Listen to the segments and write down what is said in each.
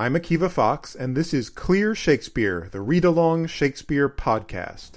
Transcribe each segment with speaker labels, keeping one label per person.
Speaker 1: I'm Akiva Fox, and this is Clear Shakespeare, the read along Shakespeare podcast.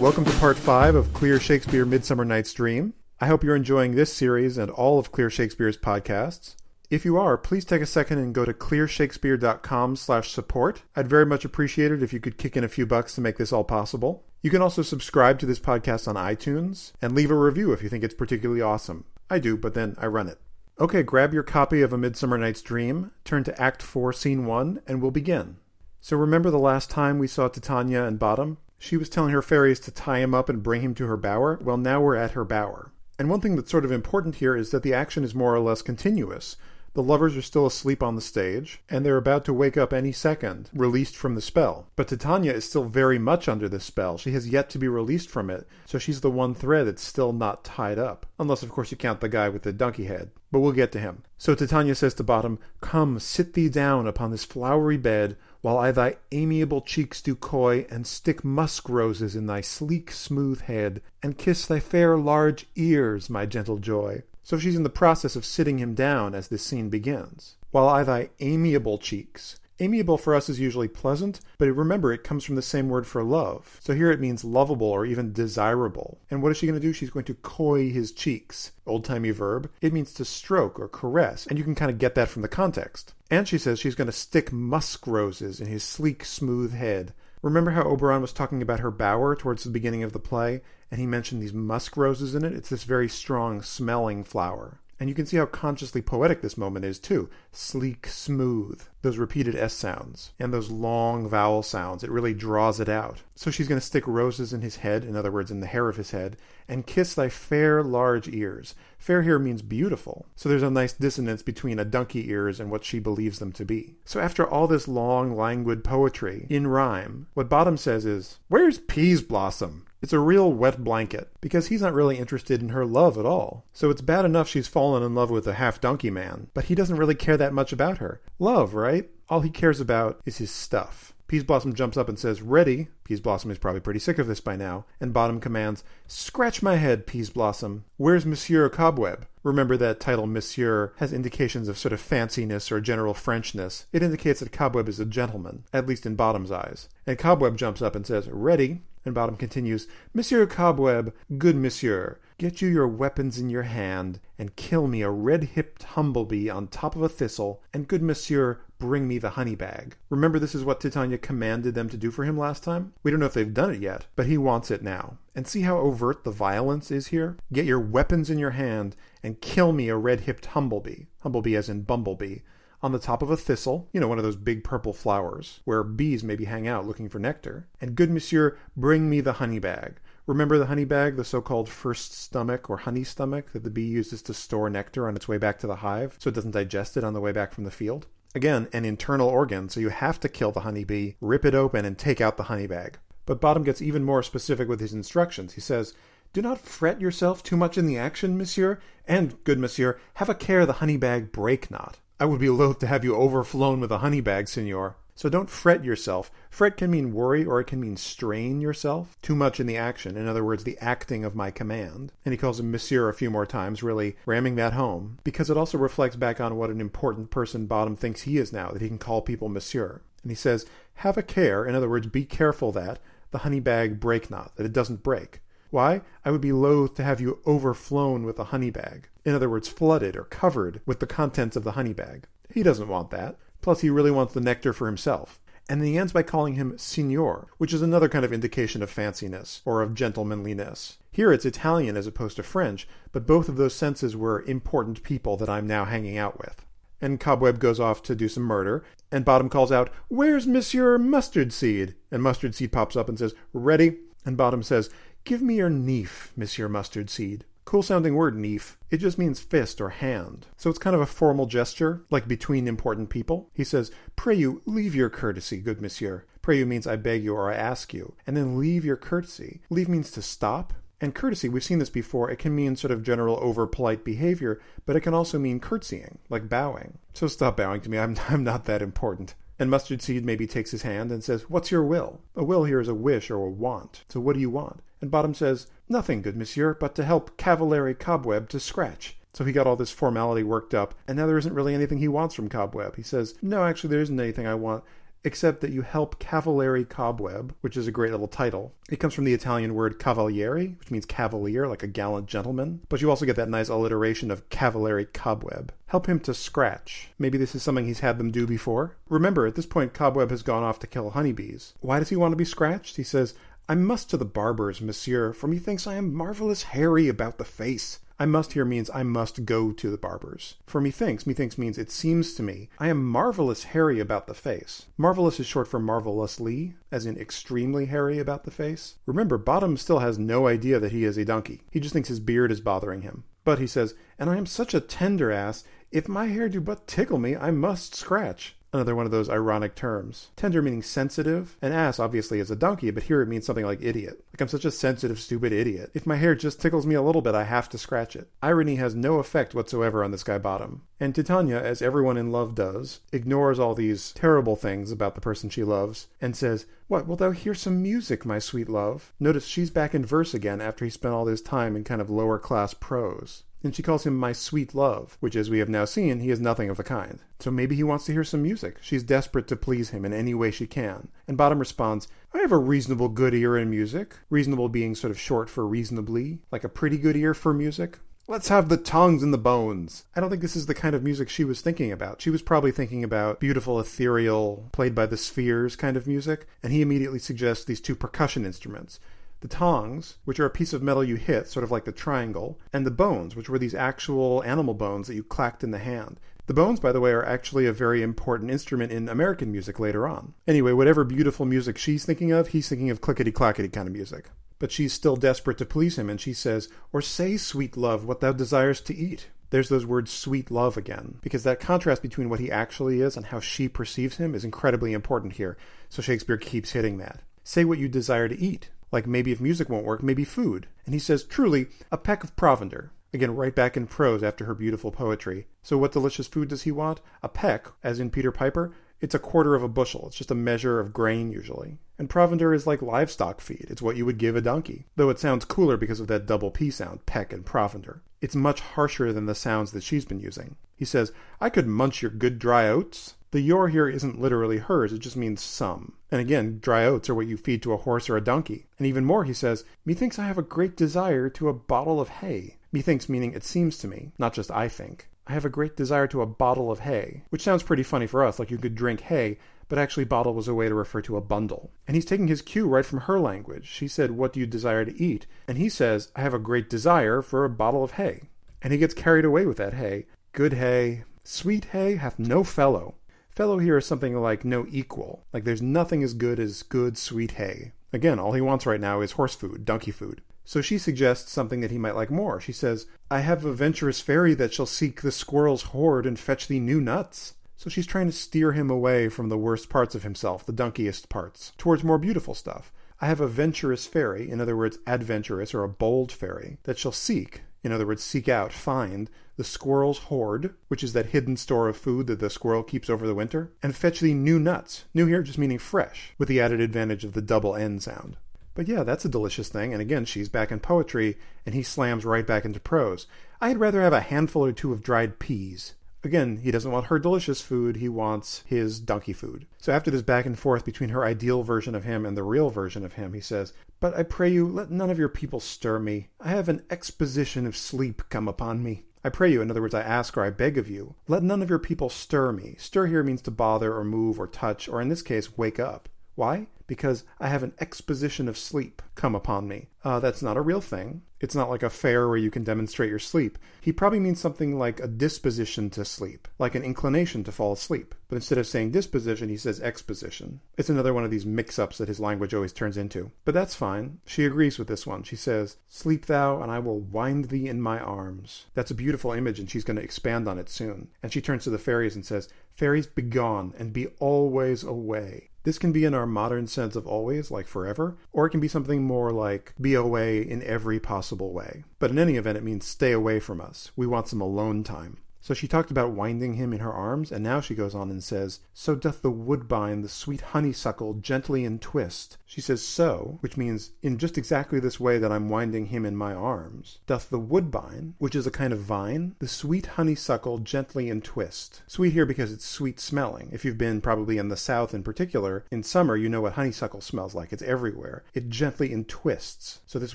Speaker 1: Welcome to part five of Clear Shakespeare Midsummer Night's Dream. I hope you're enjoying this series and all of Clear Shakespeare's podcasts. If you are, please take a second and go to clearshakespeare.com slash support. I'd very much appreciate it if you could kick in a few bucks to make this all possible. You can also subscribe to this podcast on iTunes and leave a review if you think it's particularly awesome. I do, but then I run it. Okay, grab your copy of A Midsummer Night's Dream, turn to Act 4, Scene 1, and we'll begin. So remember the last time we saw Titania and Bottom? She was telling her fairies to tie him up and bring him to her bower. Well, now we're at her bower. And one thing that's sort of important here is that the action is more or less continuous. The lovers are still asleep on the stage, and they're about to wake up any second, released from the spell. But Titania is still very much under this spell. She has yet to be released from it, so she's the one thread that's still not tied up. Unless, of course, you count the guy with the donkey head. But we'll get to him. So Titania says to Bottom, Come, sit thee down upon this flowery bed, while I thy amiable cheeks do coy, and stick musk roses in thy sleek smooth head, and kiss thy fair large ears, my gentle joy. So she's in the process of sitting him down as this scene begins. While I thy amiable cheeks. Amiable for us is usually pleasant, but remember it comes from the same word for love. So here it means lovable or even desirable. And what is she going to do? She's going to coy his cheeks. Old timey verb. It means to stroke or caress, and you can kind of get that from the context. And she says she's going to stick musk roses in his sleek, smooth head. Remember how Oberon was talking about her bower towards the beginning of the play, and he mentioned these musk roses in it? It's this very strong smelling flower. And you can see how consciously poetic this moment is, too. Sleek, smooth, those repeated S sounds, and those long vowel sounds. It really draws it out. So she's going to stick roses in his head, in other words, in the hair of his head, and kiss thy fair, large ears. Fair here means beautiful. So there's a nice dissonance between a donkey ears and what she believes them to be. So after all this long, languid poetry in rhyme, what Bottom says is, Where's Peaseblossom? It's a real wet blanket, because he's not really interested in her love at all. So it's bad enough she's fallen in love with a half donkey man, but he doesn't really care that much about her. Love, right? All he cares about is his stuff. Peaseblossom jumps up and says, Ready. Peaseblossom is probably pretty sick of this by now, and Bottom commands, Scratch my head, Peaseblossom. Where's Monsieur Cobweb? Remember that title Monsieur has indications of sort of fanciness or general Frenchness. It indicates that Cobweb is a gentleman, at least in Bottom's eyes. And Cobweb jumps up and says, Ready. And Bottom continues, Monsieur Cobweb, good monsieur, get you your weapons in your hand, and kill me a red-hipped humblebee on top of a thistle, and good monsieur, bring me the honey bag. Remember this is what Titania commanded them to do for him last time? We don't know if they've done it yet, but he wants it now. And see how overt the violence is here? Get your weapons in your hand, and kill me a red-hipped humblebee. Humblebee as in bumblebee on the top of a thistle, you know, one of those big purple flowers, where bees maybe hang out looking for nectar. And good monsieur, bring me the honey bag. Remember the honey bag, the so called first stomach or honey stomach that the bee uses to store nectar on its way back to the hive so it doesn't digest it on the way back from the field? Again, an internal organ, so you have to kill the honeybee, rip it open, and take out the honey bag. But Bottom gets even more specific with his instructions. He says, Do not fret yourself too much in the action, monsieur, and, good monsieur, have a care the honey bag break not. I would be loath to have you overflown with a honey bag, signor. So don't fret yourself. Fret can mean worry or it can mean strain yourself too much in the action. In other words, the acting of my command. And he calls him Monsieur a few more times, really ramming that home, because it also reflects back on what an important person Bottom thinks he is now, that he can call people Monsieur. And he says, Have a care, in other words, be careful that the honey bag break not, that it doesn't break. Why? I would be loath to have you overflown with a honey bag. In other words, flooded or covered with the contents of the honey bag. He doesn't want that. Plus, he really wants the nectar for himself. And he ends by calling him signor, which is another kind of indication of fanciness or of gentlemanliness. Here it's Italian as opposed to French, but both of those senses were important people that I'm now hanging out with. And Cobweb goes off to do some murder, and Bottom calls out, Where's Monsieur Mustard Seed? And Mustard Seed pops up and says, Ready? And Bottom says, Give me your neef, Monsieur Mustard Seed. Cool sounding word, neef. It just means fist or hand. So it's kind of a formal gesture, like between important people. He says, Pray you, leave your courtesy, good monsieur. Pray you means I beg you or I ask you. And then leave your courtesy. Leave means to stop. And courtesy, we've seen this before, it can mean sort of general over polite behavior, but it can also mean curtsying, like bowing. So stop bowing to me, I'm, I'm not that important. And Mustard Seed maybe takes his hand and says, What's your will? A will here is a wish or a want. So what do you want? And Bottom says, Nothing, good monsieur, but to help Cavallari Cobweb to scratch. So he got all this formality worked up, and now there isn't really anything he wants from Cobweb. He says, No, actually, there isn't anything I want except that you help Cavallari Cobweb, which is a great little title. It comes from the Italian word cavaliere, which means cavalier, like a gallant gentleman. But you also get that nice alliteration of Cavallari Cobweb. Help him to scratch. Maybe this is something he's had them do before. Remember, at this point, Cobweb has gone off to kill honeybees. Why does he want to be scratched? He says, I must to the barber's, monsieur, for methinks I am marvellous hairy about the face. I must here means I must go to the barber's. For methinks, methinks means it seems to me, I am marvelous hairy about the face. Marvelous is short for marvelously, as in extremely hairy about the face. Remember, Bottom still has no idea that he is a donkey. He just thinks his beard is bothering him. But he says, And I am such a tender ass, if my hair do but tickle me, I must scratch. Another one of those ironic terms. Tender meaning sensitive, and ass obviously is a donkey, but here it means something like idiot. Like I'm such a sensitive, stupid idiot. If my hair just tickles me a little bit, I have to scratch it. Irony has no effect whatsoever on this guy bottom. And Titania, as everyone in love does, ignores all these terrible things about the person she loves and says, What, wilt thou hear some music, my sweet love? Notice she's back in verse again after he spent all this time in kind of lower class prose and she calls him my sweet love, which, as we have now seen, he is nothing of the kind. So maybe he wants to hear some music. She's desperate to please him in any way she can. And Bottom responds, I have a reasonable good ear in music. Reasonable being sort of short for reasonably, like a pretty good ear for music. Let's have the tongs and the bones. I don't think this is the kind of music she was thinking about. She was probably thinking about beautiful, ethereal, played by the spheres kind of music, and he immediately suggests these two percussion instruments the tongs, which are a piece of metal you hit, sort of like the triangle, and the bones, which were these actual animal bones that you clacked in the hand. The bones, by the way, are actually a very important instrument in American music later on. Anyway, whatever beautiful music she's thinking of, he's thinking of clickety clackety kind of music. But she's still desperate to please him, and she says, Or say, sweet love, what thou desirest to eat. There's those words sweet love again, because that contrast between what he actually is and how she perceives him is incredibly important here. So Shakespeare keeps hitting that. Say what you desire to eat. Like maybe if music won't work, maybe food. And he says, truly, a peck of provender. Again, right back in prose after her beautiful poetry. So, what delicious food does he want? A peck, as in Peter Piper, it's a quarter of a bushel. It's just a measure of grain, usually. And provender is like livestock feed. It's what you would give a donkey. Though it sounds cooler because of that double P sound, peck and provender. It's much harsher than the sounds that she's been using. He says, I could munch your good dry oats. The your here isn't literally hers, it just means some. And again, dry oats are what you feed to a horse or a donkey. And even more, he says, Methinks I have a great desire to a bottle of hay. Methinks meaning it seems to me, not just I think. I have a great desire to a bottle of hay, which sounds pretty funny for us, like you could drink hay, but actually bottle was a way to refer to a bundle. And he's taking his cue right from her language. She said, What do you desire to eat? And he says, I have a great desire for a bottle of hay. And he gets carried away with that hay. Good hay, sweet hay hath no fellow. Fellow here is something like no equal. Like there's nothing as good as good sweet hay. Again, all he wants right now is horse food, donkey food. So she suggests something that he might like more. She says, I have a venturous fairy that shall seek the squirrel's hoard and fetch thee new nuts. So she's trying to steer him away from the worst parts of himself, the donkeyest parts, towards more beautiful stuff. I have a venturous fairy, in other words, adventurous or a bold fairy, that shall seek, in other words, seek out, find, the squirrel's hoard, which is that hidden store of food that the squirrel keeps over the winter, and fetch thee new nuts. New here just meaning fresh, with the added advantage of the double N sound. But yeah, that's a delicious thing, and again, she's back in poetry, and he slams right back into prose. I'd rather have a handful or two of dried peas. Again, he doesn't want her delicious food, he wants his donkey food. So after this back and forth between her ideal version of him and the real version of him, he says, But I pray you, let none of your people stir me. I have an exposition of sleep come upon me. I pray you, in other words, I ask or I beg of you, let none of your people stir me. Stir here means to bother or move or touch, or in this case, wake up. Why? Because I have an exposition of sleep come upon me. Uh, that's not a real thing. It's not like a fair where you can demonstrate your sleep. He probably means something like a disposition to sleep, like an inclination to fall asleep. But instead of saying disposition, he says exposition. It's another one of these mix ups that his language always turns into. But that's fine. She agrees with this one. She says, Sleep thou, and I will wind thee in my arms. That's a beautiful image, and she's going to expand on it soon. And she turns to the fairies and says, Fairies, begone, and be always away. This can be in our modern sense of always, like forever, or it can be something more like be away in every possible way. But in any event, it means stay away from us. We want some alone time. So she talked about winding him in her arms, and now she goes on and says, So doth the woodbine the sweet honeysuckle gently entwist. She says so, which means in just exactly this way that I'm winding him in my arms, doth the woodbine, which is a kind of vine, the sweet honeysuckle gently entwist. Sweet here because it's sweet smelling. If you've been probably in the south in particular, in summer you know what honeysuckle smells like. It's everywhere. It gently entwists. So this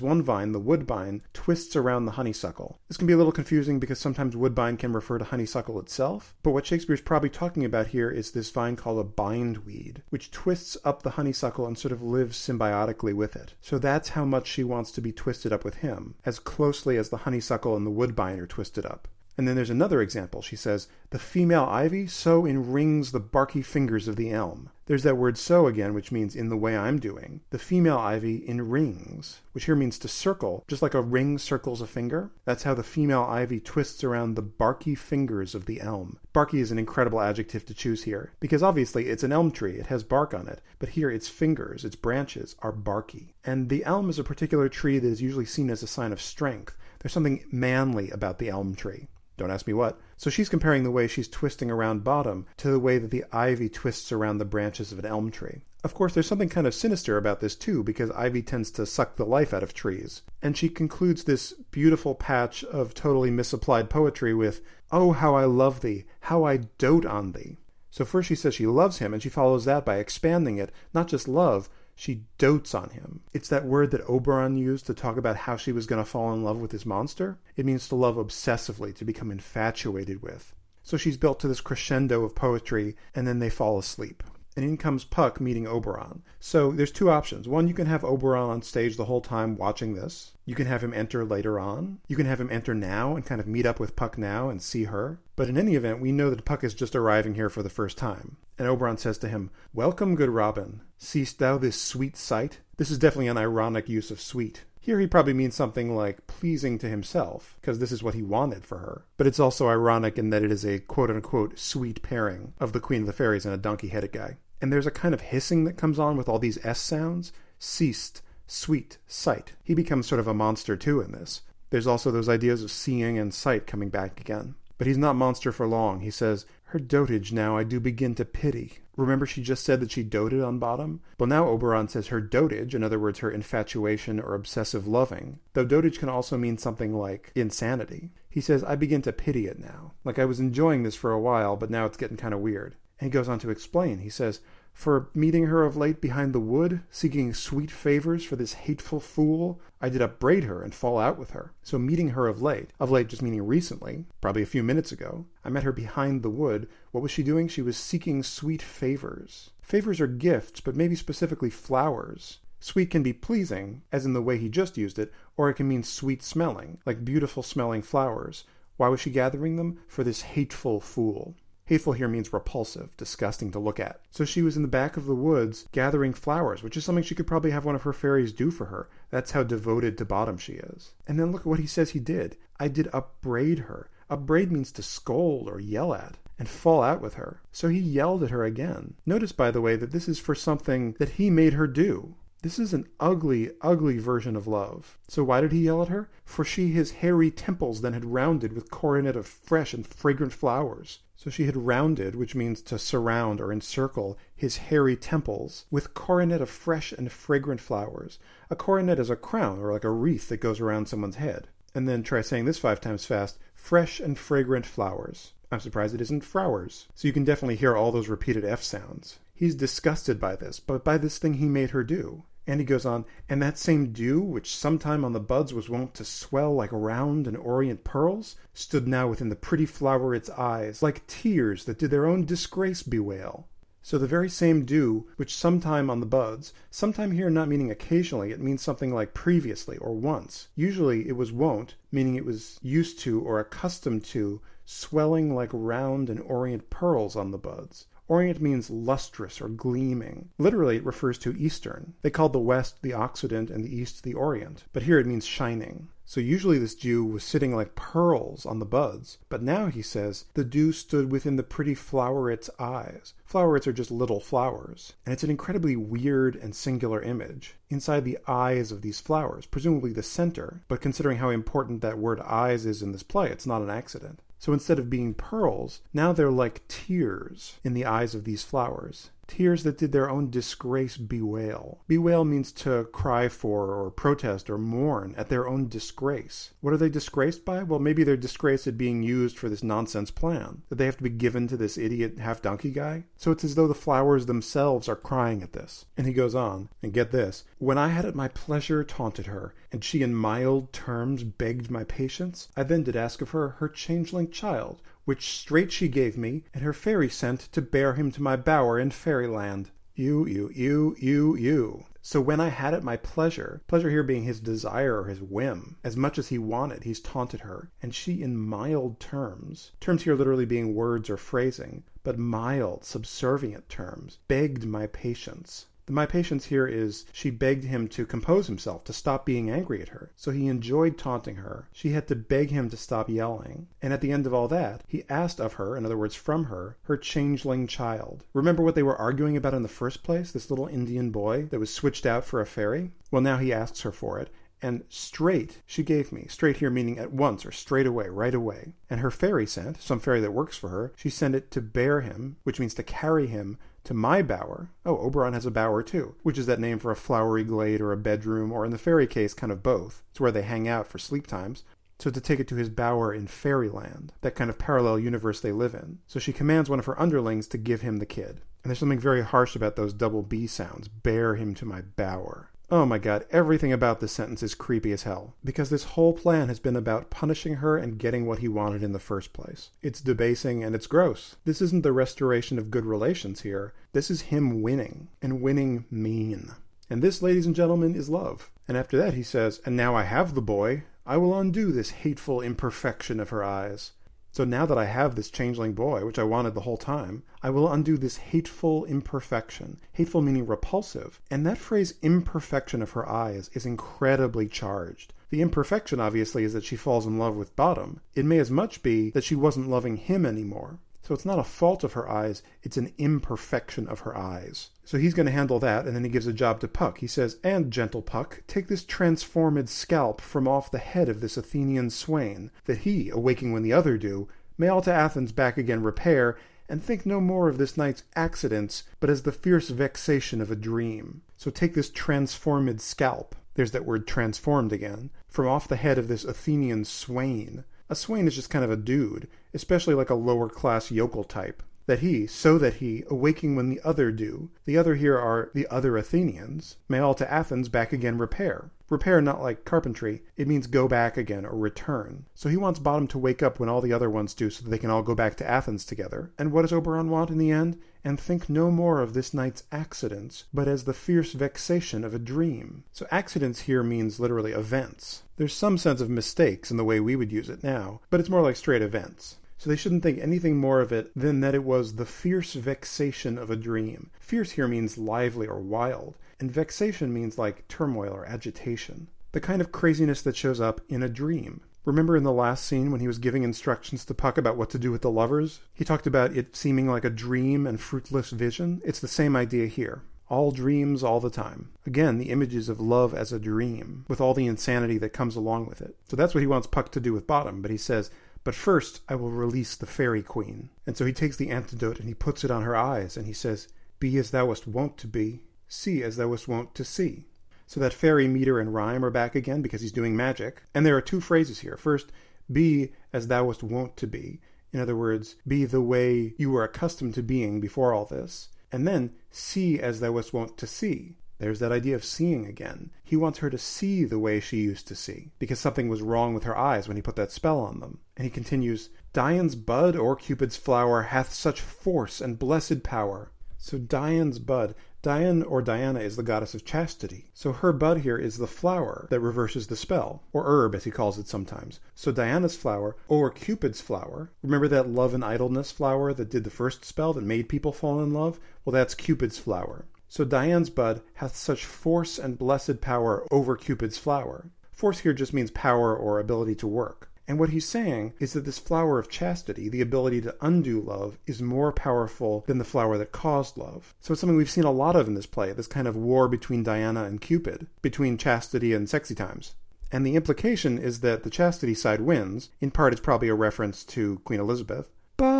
Speaker 1: one vine, the woodbine, twists around the honeysuckle. This can be a little confusing because sometimes woodbine can refer to honeysuckle itself, but what Shakespeare's probably talking about here is this vine called a bindweed, which twists up the honeysuckle and sort of lives symbiotically with it. So that's how much she wants to be twisted up with him, as closely as the honeysuckle and the woodbine are twisted up. And then there's another example. She says, The female ivy so enrings the barky fingers of the elm. There's that word so again, which means in the way I'm doing. The female ivy enrings, which here means to circle, just like a ring circles a finger. That's how the female ivy twists around the barky fingers of the elm. Barky is an incredible adjective to choose here, because obviously it's an elm tree, it has bark on it, but here its fingers, its branches, are barky. And the elm is a particular tree that is usually seen as a sign of strength. There's something manly about the elm tree. Don't ask me what. So she's comparing the way she's twisting around bottom to the way that the ivy twists around the branches of an elm tree. Of course, there's something kind of sinister about this too, because ivy tends to suck the life out of trees. And she concludes this beautiful patch of totally misapplied poetry with, Oh, how I love thee, how I dote on thee. So first she says she loves him, and she follows that by expanding it, not just love, she dotes on him. It's that word that Oberon used to talk about how she was going to fall in love with his monster. It means to love obsessively, to become infatuated with. So she's built to this crescendo of poetry, and then they fall asleep. And in comes Puck meeting Oberon. So there's two options. One, you can have Oberon on stage the whole time watching this. You can have him enter later on. You can have him enter now and kind of meet up with Puck now and see her. But in any event, we know that Puck is just arriving here for the first time. And Oberon says to him, Welcome, good Robin. Seest thou this sweet sight? This is definitely an ironic use of sweet. Here he probably means something like pleasing to himself, because this is what he wanted for her. But it's also ironic in that it is a quote unquote sweet pairing of the Queen of the Fairies and a donkey headed guy. And there's a kind of hissing that comes on with all these S sounds. Ceased, sweet, sight. He becomes sort of a monster too in this. There's also those ideas of seeing and sight coming back again. But he's not monster for long. He says, Her dotage now I do begin to pity. Remember she just said that she doted on Bottom? Well, now Oberon says her dotage, in other words, her infatuation or obsessive loving, though dotage can also mean something like insanity. He says, I begin to pity it now. Like I was enjoying this for a while, but now it's getting kind of weird. And he goes on to explain. He says, for meeting her of late behind the wood, seeking sweet favors for this hateful fool, I did upbraid her and fall out with her. So meeting her of late, of late just meaning recently, probably a few minutes ago, I met her behind the wood. What was she doing? She was seeking sweet favors. Favors are gifts, but maybe specifically flowers. Sweet can be pleasing, as in the way he just used it, or it can mean sweet smelling, like beautiful smelling flowers. Why was she gathering them? For this hateful fool. Hateful here means repulsive, disgusting to look at. So she was in the back of the woods gathering flowers, which is something she could probably have one of her fairies do for her. That's how devoted to Bottom she is. And then look at what he says he did. I did upbraid her. Upbraid means to scold or yell at and fall out with her. So he yelled at her again. Notice, by the way, that this is for something that he made her do. This is an ugly, ugly version of love. So why did he yell at her? For she his hairy temples then had rounded with coronet of fresh and fragrant flowers. So she had rounded, which means to surround or encircle, his hairy temples with coronet of fresh and fragrant flowers. A coronet is a crown or like a wreath that goes around someone's head. And then try saying this five times fast fresh and fragrant flowers. I'm surprised it isn't flowers. So you can definitely hear all those repeated F sounds. He's disgusted by this, but by this thing he made her do. And he goes on, and that same dew, which sometime on the buds was wont to swell like round and orient pearls, stood now within the pretty floweret's eyes, like tears that did their own disgrace bewail. So the very same dew, which sometime on the buds, sometime here not meaning occasionally, it means something like previously or once. Usually it was wont, meaning it was used to or accustomed to, swelling like round and orient pearls on the buds. Orient means lustrous or gleaming. Literally, it refers to Eastern. They called the West the Occident and the East the Orient, but here it means shining. So usually this dew was sitting like pearls on the buds, but now he says the dew stood within the pretty floweret's eyes. Flowerets are just little flowers, and it's an incredibly weird and singular image. Inside the eyes of these flowers, presumably the center, but considering how important that word eyes is in this play, it's not an accident. So instead of being pearls, now they're like tears in the eyes of these flowers tears that did their own disgrace bewail. Bewail means to cry for or protest or mourn at their own disgrace. What are they disgraced by? Well, maybe they're disgraced at being used for this nonsense plan, that they have to be given to this idiot half donkey guy. So it's as though the flowers themselves are crying at this. And he goes on, and get this When I had at my pleasure taunted her, and she in mild terms begged my patience, I then did ask of her her changeling child, which straight she gave me, and her fairy sent to bear him to my bower in fairyland. You, you, you, you, you. So when I had it my pleasure, pleasure here being his desire or his whim, as much as he wanted, he's taunted her, and she in mild terms, terms here literally being words or phrasing, but mild, subservient terms, begged my patience. My patience here is she begged him to compose himself, to stop being angry at her. So he enjoyed taunting her. She had to beg him to stop yelling. And at the end of all that, he asked of her, in other words, from her, her changeling child. Remember what they were arguing about in the first place? This little Indian boy that was switched out for a fairy? Well, now he asks her for it and straight she gave me. Straight here meaning at once or straight away, right away. And her fairy sent, some fairy that works for her, she sent it to bear him, which means to carry him to my bower. Oh, Oberon has a bower too, which is that name for a flowery glade or a bedroom, or in the fairy case, kind of both. It's where they hang out for sleep times. So to take it to his bower in fairyland, that kind of parallel universe they live in. So she commands one of her underlings to give him the kid. And there's something very harsh about those double B sounds. Bear him to my bower. Oh my god, everything about this sentence is creepy as hell. Because this whole plan has been about punishing her and getting what he wanted in the first place. It's debasing and it's gross. This isn't the restoration of good relations here. This is him winning, and winning mean. And this, ladies and gentlemen, is love. And after that he says, And now I have the boy, I will undo this hateful imperfection of her eyes. So now that I have this changeling boy, which I wanted the whole time, I will undo this hateful imperfection. Hateful meaning repulsive. And that phrase imperfection of her eyes is incredibly charged. The imperfection, obviously, is that she falls in love with Bottom. It may as much be that she wasn't loving him anymore. So it's not a fault of her eyes, it's an imperfection of her eyes. So he's going to handle that, and then he gives a job to Puck. He says, And, gentle Puck, take this transformed scalp from off the head of this Athenian swain, that he, awaking when the other do, may all to Athens back again repair, and think no more of this night's accidents, but as the fierce vexation of a dream. So take this transformed scalp, there's that word transformed again, from off the head of this Athenian swain. A swain is just kind of a dude, especially like a lower class yokel type. That he, so that he, awaking when the other do, the other here are the other Athenians, may all to Athens back again repair. Repair not like carpentry, it means go back again or return. So he wants Bottom to wake up when all the other ones do so that they can all go back to Athens together. And what does Oberon want in the end? And think no more of this night's accidents, but as the fierce vexation of a dream. So accidents here means literally events. There's some sense of mistakes in the way we would use it now, but it's more like straight events. So they shouldn't think anything more of it than that it was the fierce vexation of a dream. Fierce here means lively or wild, and vexation means like turmoil or agitation. The kind of craziness that shows up in a dream. Remember in the last scene when he was giving instructions to Puck about what to do with the lovers? He talked about it seeming like a dream and fruitless vision. It's the same idea here. All dreams all the time. Again, the images of love as a dream, with all the insanity that comes along with it. So that's what he wants Puck to do with Bottom, but he says, But first I will release the Fairy Queen. And so he takes the antidote and he puts it on her eyes, and he says, Be as thou wast wont to be, see as thou wast wont to see. So that fairy meter and rhyme are back again because he's doing magic. And there are two phrases here. First, be as thou wast wont to be. In other words, be the way you were accustomed to being before all this. And then see as thou wast wont to see. There's that idea of seeing again. He wants her to see the way she used to see, because something was wrong with her eyes when he put that spell on them. And he continues, Dian's bud or Cupid's flower hath such force and blessed power. So Dian's bud, Dian or Diana is the goddess of chastity. So her bud here is the flower that reverses the spell, or herb as he calls it sometimes. So Diana's flower, or Cupid's flower, remember that love and idleness flower that did the first spell that made people fall in love? Well, that's Cupid's flower. So Dian's bud hath such force and blessed power over Cupid's flower. Force here just means power or ability to work. And what he's saying is that this flower of chastity, the ability to undo love, is more powerful than the flower that caused love. So it's something we've seen a lot of in this play, this kind of war between Diana and Cupid, between chastity and sexy times. And the implication is that the chastity side wins. In part, it's probably a reference to Queen Elizabeth.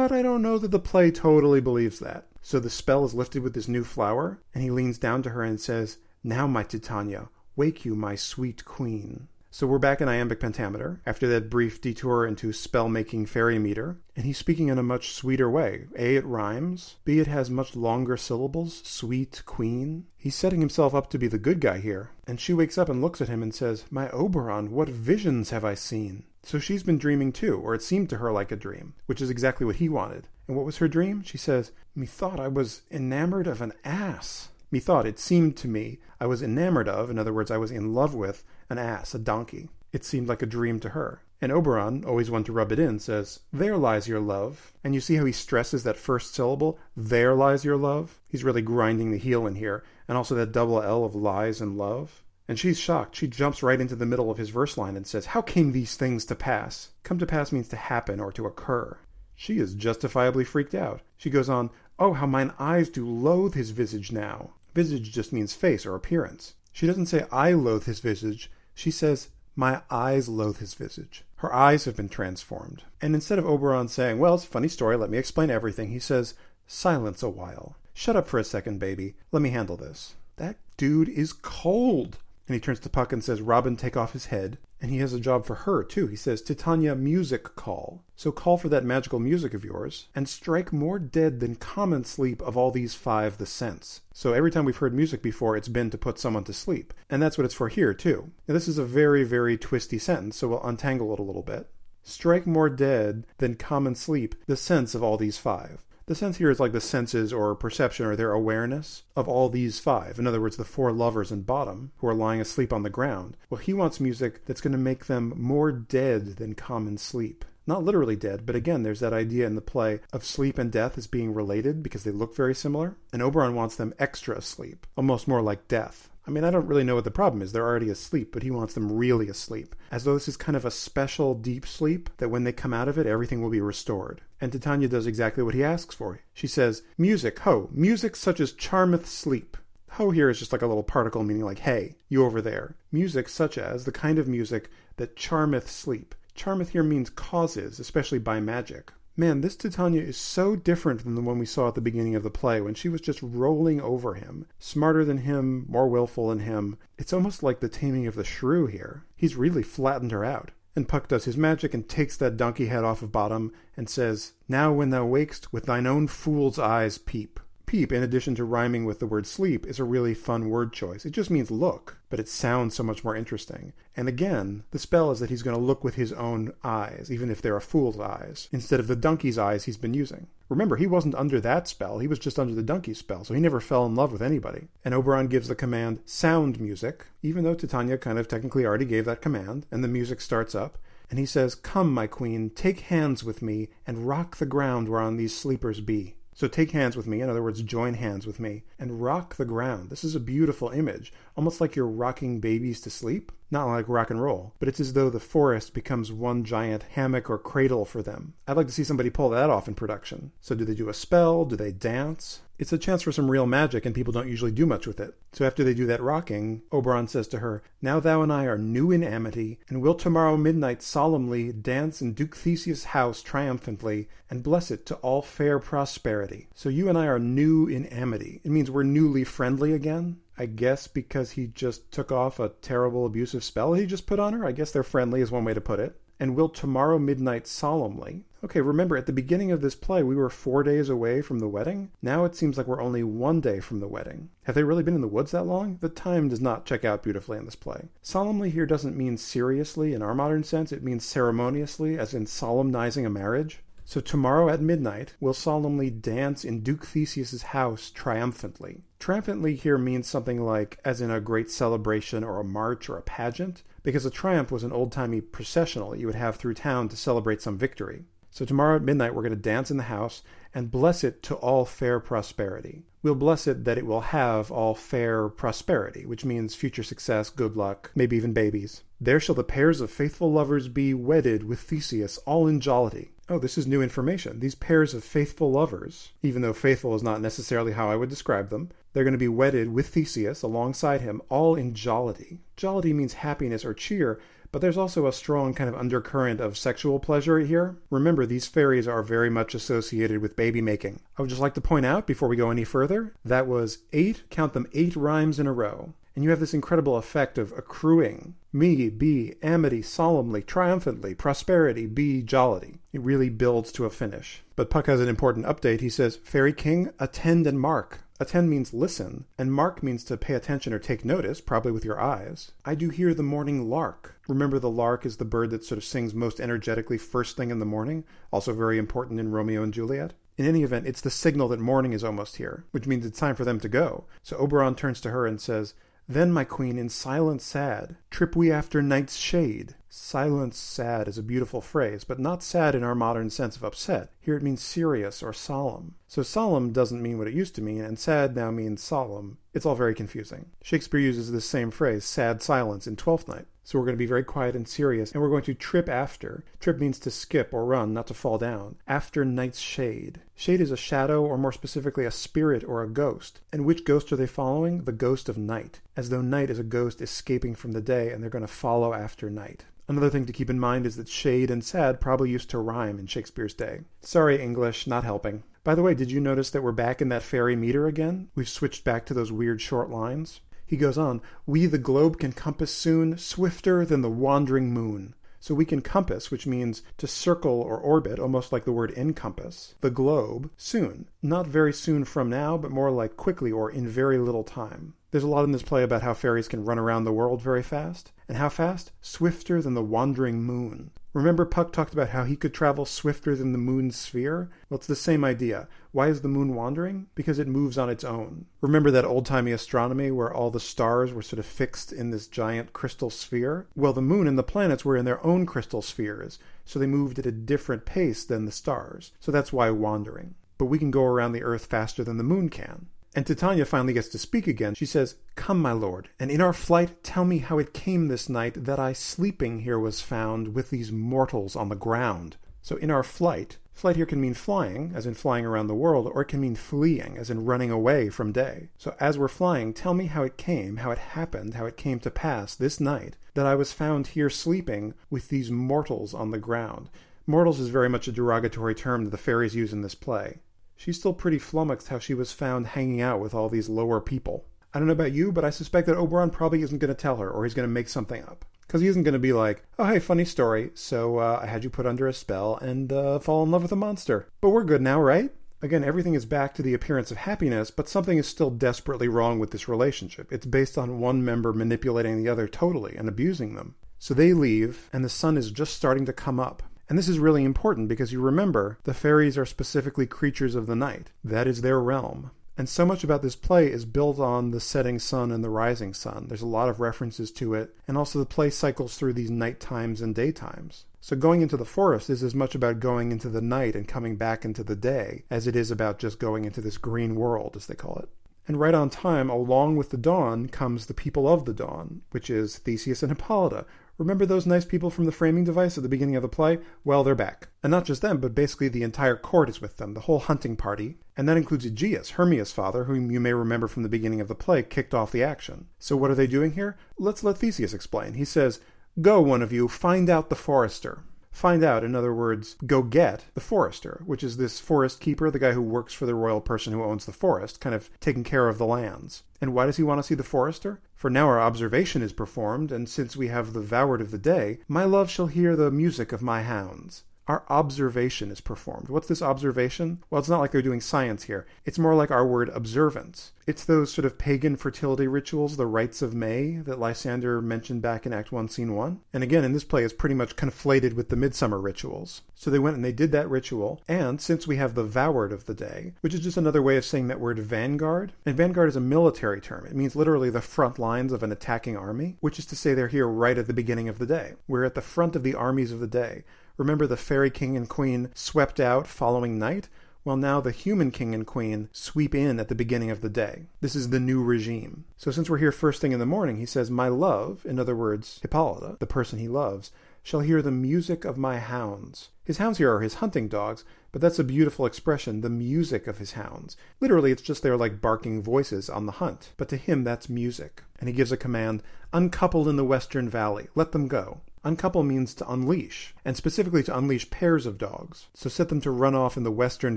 Speaker 1: But I don't know that the play totally believes that. So the spell is lifted with this new flower, and he leans down to her and says, Now, my Titania, wake you, my sweet queen. So we're back in iambic pentameter after that brief detour into spell making fairy meter, and he's speaking in a much sweeter way. A, it rhymes. B, it has much longer syllables. Sweet queen. He's setting himself up to be the good guy here. And she wakes up and looks at him and says, My Oberon, what visions have I seen? So she's been dreaming too, or it seemed to her like a dream, which is exactly what he wanted. And what was her dream? She says, Methought I was enamored of an ass. Methought, it seemed to me, I was enamored of, in other words, I was in love with, an ass, a donkey. It seemed like a dream to her. And Oberon, always one to rub it in, says, There lies your love. And you see how he stresses that first syllable? There lies your love. He's really grinding the heel in here. And also that double L of lies and love. And she's shocked. She jumps right into the middle of his verse line and says, How came these things to pass? Come to pass means to happen or to occur. She is justifiably freaked out. She goes on, Oh, how mine eyes do loathe his visage now. Visage just means face or appearance. She doesn't say, I loathe his visage. She says, My eyes loathe his visage. Her eyes have been transformed. And instead of Oberon saying, Well, it's a funny story, let me explain everything, he says, Silence a while. Shut up for a second, baby. Let me handle this. That dude is cold. And he turns to Puck and says, Robin, take off his head. And he has a job for her, too. He says, Titania, music call. So call for that magical music of yours, and strike more dead than common sleep of all these five the sense. So every time we've heard music before, it's been to put someone to sleep. And that's what it's for here, too. Now, this is a very, very twisty sentence, so we'll untangle it a little bit. Strike more dead than common sleep the sense of all these five. The sense here is like the senses or perception or their awareness of all these five. In other words, the four lovers in bottom who are lying asleep on the ground. Well, he wants music that's going to make them more dead than common sleep. Not literally dead, but again, there's that idea in the play of sleep and death as being related because they look very similar. And Oberon wants them extra asleep, almost more like death. I mean, I don't really know what the problem is. They're already asleep, but he wants them really asleep. As though this is kind of a special deep sleep that when they come out of it, everything will be restored. And Titania does exactly what he asks for. She says, Music, ho, music such as charmeth sleep. Ho here is just like a little particle meaning like, hey, you over there. Music such as the kind of music that charmeth sleep. Charmeth here means causes, especially by magic. Man, this Titania is so different than the one we saw at the beginning of the play when she was just rolling over him. Smarter than him, more willful than him. It's almost like the taming of the shrew here. He's really flattened her out. And Puck does his magic and takes that donkey head off of Bottom and says, Now when thou wakest, with thine own fool's eyes peep peep, in addition to rhyming with the word sleep, is a really fun word choice. It just means look, but it sounds so much more interesting. And again, the spell is that he's going to look with his own eyes, even if they're a fool's eyes, instead of the donkey's eyes he's been using. Remember, he wasn't under that spell, he was just under the donkey spell, so he never fell in love with anybody. And Oberon gives the command sound music, even though Titania kind of technically already gave that command, and the music starts up. And he says, Come, my queen, take hands with me, and rock the ground whereon these sleepers be. So take hands with me, in other words, join hands with me, and rock the ground. This is a beautiful image, almost like you're rocking babies to sleep. Not like rock and roll, but it's as though the forest becomes one giant hammock or cradle for them. I'd like to see somebody pull that off in production. So do they do a spell? Do they dance? It's a chance for some real magic, and people don't usually do much with it. So after they do that rocking, Oberon says to her, Now thou and I are new in amity, and will tomorrow midnight solemnly dance in Duke Theseus' house triumphantly, and bless it to all fair prosperity. So you and I are new in amity. It means we're newly friendly again. I guess because he just took off a terrible abusive spell he just put on her. I guess they're friendly is one way to put it and will tomorrow midnight solemnly. Okay, remember at the beginning of this play, we were four days away from the wedding. Now it seems like we're only one day from the wedding. Have they really been in the woods that long? The time does not check out beautifully in this play. Solemnly here doesn't mean seriously in our modern sense, it means ceremoniously, as in solemnizing a marriage. So tomorrow at midnight, we'll solemnly dance in Duke Theseus's house triumphantly. Triumphantly here means something like, as in a great celebration or a march or a pageant, because a triumph was an old timey processional you would have through town to celebrate some victory. So tomorrow at midnight, we're going to dance in the house and bless it to all fair prosperity. We'll bless it that it will have all fair prosperity, which means future success, good luck, maybe even babies. There shall the pairs of faithful lovers be wedded with Theseus, all in jollity. Oh, this is new information. These pairs of faithful lovers, even though faithful is not necessarily how I would describe them, They're going to be wedded with Theseus alongside him, all in jollity. Jollity means happiness or cheer, but there's also a strong kind of undercurrent of sexual pleasure here. Remember, these fairies are very much associated with baby making. I would just like to point out, before we go any further, that was eight, count them, eight rhymes in a row. And you have this incredible effect of accruing. Me, be, amity, solemnly, triumphantly, prosperity, be, jollity. It really builds to a finish. But Puck has an important update. He says, Fairy King, attend and mark. Attend means listen, and mark means to pay attention or take notice, probably with your eyes. I do hear the morning lark. Remember, the lark is the bird that sort of sings most energetically first thing in the morning, also very important in Romeo and Juliet. In any event, it's the signal that morning is almost here, which means it's time for them to go. So Oberon turns to her and says, then, my queen, in silence sad, trip we after night's shade. Silence sad is a beautiful phrase, but not sad in our modern sense of upset. Here it means serious or solemn. So solemn doesn't mean what it used to mean, and sad now means solemn. It's all very confusing. Shakespeare uses this same phrase, sad silence, in Twelfth Night. So we're going to be very quiet and serious, and we're going to trip after. Trip means to skip or run, not to fall down. After night's shade. Shade is a shadow, or more specifically, a spirit or a ghost. And which ghost are they following? The ghost of night. As though night is a ghost escaping from the day, and they're going to follow after night. Another thing to keep in mind is that shade and sad probably used to rhyme in Shakespeare's day. Sorry, English, not helping. By the way, did you notice that we're back in that fairy meter again? We've switched back to those weird short lines. He goes on, We the globe can compass soon, swifter than the wandering moon. So we can compass, which means to circle or orbit, almost like the word encompass, the globe soon. Not very soon from now, but more like quickly or in very little time. There's a lot in this play about how fairies can run around the world very fast. And how fast? Swifter than the wandering moon. Remember, Puck talked about how he could travel swifter than the moon's sphere? Well, it's the same idea. Why is the moon wandering? Because it moves on its own. Remember that old timey astronomy where all the stars were sort of fixed in this giant crystal sphere? Well, the moon and the planets were in their own crystal spheres, so they moved at a different pace than the stars. So that's why wandering. But we can go around the Earth faster than the moon can. And Titania finally gets to speak again. She says, Come, my lord, and in our flight tell me how it came this night that I sleeping here was found with these mortals on the ground. So in our flight, flight here can mean flying, as in flying around the world, or it can mean fleeing, as in running away from day. So as we're flying, tell me how it came, how it happened, how it came to pass this night that I was found here sleeping with these mortals on the ground. Mortals is very much a derogatory term that the fairies use in this play she's still pretty flummoxed how she was found hanging out with all these lower people. I don't know about you, but I suspect that Oberon probably isn't going to tell her, or he's going to make something up. Because he isn't going to be like, oh, hey, funny story. So uh, I had you put under a spell and uh, fall in love with a monster. But we're good now, right? Again, everything is back to the appearance of happiness, but something is still desperately wrong with this relationship. It's based on one member manipulating the other totally and abusing them. So they leave, and the sun is just starting to come up. And this is really important because you remember the fairies are specifically creatures of the night. That is their realm. And so much about this play is built on the setting sun and the rising sun. There's a lot of references to it, and also the play cycles through these night times and daytimes. So going into the forest is as much about going into the night and coming back into the day as it is about just going into this green world, as they call it. And right on time, along with the dawn, comes the people of the dawn, which is Theseus and Hippolyta, Remember those nice people from the framing device at the beginning of the play? Well, they're back. And not just them, but basically the entire court is with them, the whole hunting party. And that includes Egeus, Hermia's father, whom you may remember from the beginning of the play, kicked off the action. So what are they doing here? Let's let Theseus explain. He says, Go, one of you, find out the forester find out, in other words, go get the forester, which is this forest keeper, the guy who works for the royal person who owns the forest, kind of taking care of the lands. And why does he want to see the forester? For now our observation is performed, and since we have the vaward of the day, my love shall hear the music of my hounds our observation is performed. What's this observation? Well, it's not like they're doing science here. It's more like our word observance. It's those sort of pagan fertility rituals, the rites of May, that Lysander mentioned back in Act 1, Scene 1. And again, in this play, is pretty much conflated with the midsummer rituals. So they went and they did that ritual, and since we have the vaward of the day, which is just another way of saying that word vanguard, and vanguard is a military term. It means literally the front lines of an attacking army, which is to say they're here right at the beginning of the day. We're at the front of the armies of the day. Remember the fairy king and queen swept out following night? Well, now the human king and queen sweep in at the beginning of the day. This is the new regime. So, since we're here first thing in the morning, he says, My love, in other words, Hippolyta, the person he loves, shall hear the music of my hounds. His hounds here are his hunting dogs, but that's a beautiful expression, the music of his hounds. Literally, it's just they're like barking voices on the hunt, but to him that's music. And he gives a command, uncoupled in the western valley, let them go. Uncouple means to unleash, and specifically to unleash pairs of dogs. So set them to run off in the western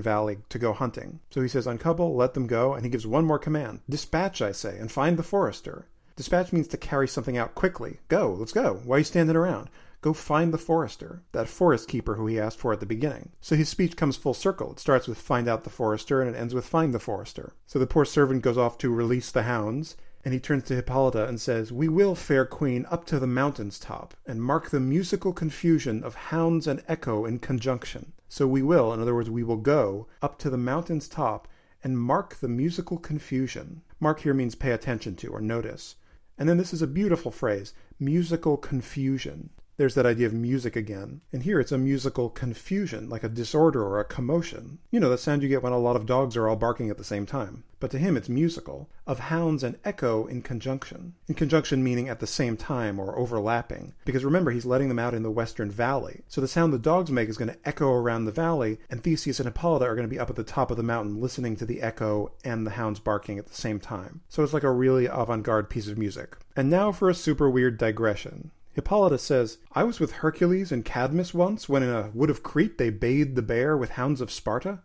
Speaker 1: valley to go hunting. So he says, uncouple, let them go, and he gives one more command. Dispatch, I say, and find the forester. Dispatch means to carry something out quickly. Go, let's go. Why are you standing around? Go find the forester, that forest keeper who he asked for at the beginning. So his speech comes full circle. It starts with find out the forester and it ends with find the forester. So the poor servant goes off to release the hounds, and he turns to Hippolyta and says, We will, fair queen, up to the mountain's top, and mark the musical confusion of hounds and echo in conjunction. So we will, in other words, we will go up to the mountain's top and mark the musical confusion. Mark here means pay attention to or notice. And then this is a beautiful phrase, musical confusion there's that idea of music again. And here it's a musical confusion, like a disorder or a commotion. You know, the sound you get when a lot of dogs are all barking at the same time. But to him it's musical, of hounds and echo in conjunction. In conjunction meaning at the same time or overlapping. Because remember, he's letting them out in the western valley. So the sound the dogs make is going to echo around the valley, and Theseus and Hippolyta are going to be up at the top of the mountain listening to the echo and the hounds barking at the same time. So it's like a really avant garde piece of music. And now for a super weird digression. Hippolyta says, I was with Hercules and Cadmus once when in a wood of Crete they bayed the bear with hounds of Sparta.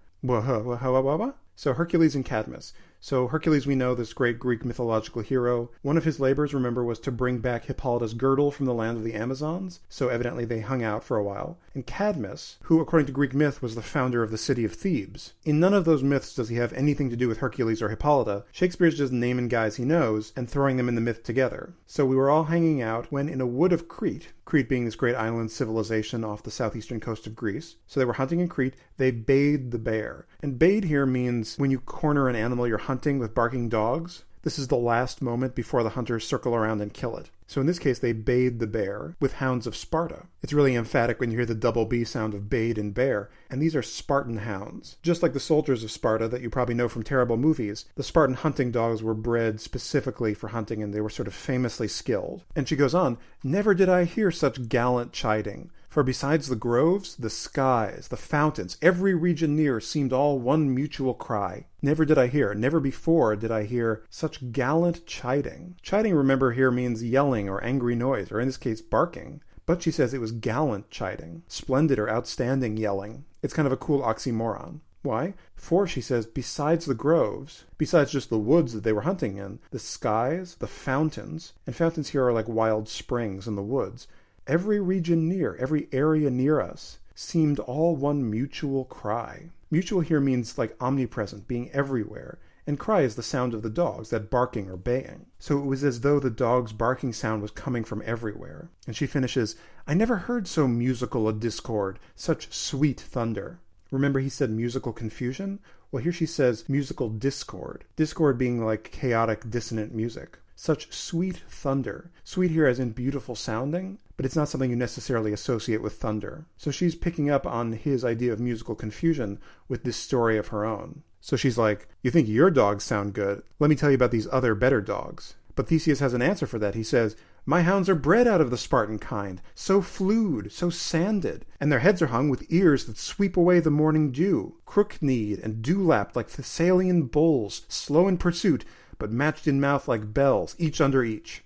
Speaker 1: So Hercules and Cadmus. So Hercules, we know, this great Greek mythological hero. One of his labors, remember, was to bring back Hippolyta's girdle from the land of the Amazons. So evidently they hung out for a while. And Cadmus, who according to Greek myth was the founder of the city of Thebes. In none of those myths does he have anything to do with Hercules or Hippolyta. Shakespeare's just naming guys he knows and throwing them in the myth together. So we were all hanging out when in a wood of Crete, Crete being this great island civilization off the southeastern coast of Greece. So they were hunting in Crete. They bayed the bear. And bayed here means when you corner an animal you're hunting with barking dogs. This is the last moment before the hunters circle around and kill it. So in this case, they bayed the bear with hounds of Sparta. It's really emphatic when you hear the double B sound of bayed and bear, and these are Spartan hounds. Just like the soldiers of Sparta that you probably know from terrible movies, the Spartan hunting dogs were bred specifically for hunting and they were sort of famously skilled. And she goes on, Never did I hear such gallant chiding. For besides the groves, the skies, the fountains, every region near seemed all one mutual cry. Never did I hear, never before did I hear such gallant chiding. Chiding, remember, here means yelling or angry noise, or in this case, barking. But she says it was gallant chiding, splendid or outstanding yelling. It's kind of a cool oxymoron. Why? For, she says, besides the groves, besides just the woods that they were hunting in, the skies, the fountains, and fountains here are like wild springs in the woods, Every region near, every area near us, seemed all one mutual cry. Mutual here means like omnipresent, being everywhere, and cry is the sound of the dogs, that barking or baying. So it was as though the dog's barking sound was coming from everywhere. And she finishes, I never heard so musical a discord, such sweet thunder. Remember he said musical confusion? Well, here she says musical discord. Discord being like chaotic, dissonant music. Such sweet thunder. Sweet here as in beautiful sounding, but it's not something you necessarily associate with thunder. So she's picking up on his idea of musical confusion with this story of her own. So she's like, You think your dogs sound good? Let me tell you about these other better dogs. But Theseus has an answer for that. He says, My hounds are bred out of the Spartan kind, so flewed, so sanded, and their heads are hung with ears that sweep away the morning dew, crook kneed and dew lapped like Thessalian bulls, slow in pursuit, but matched in mouth like bells, each under each.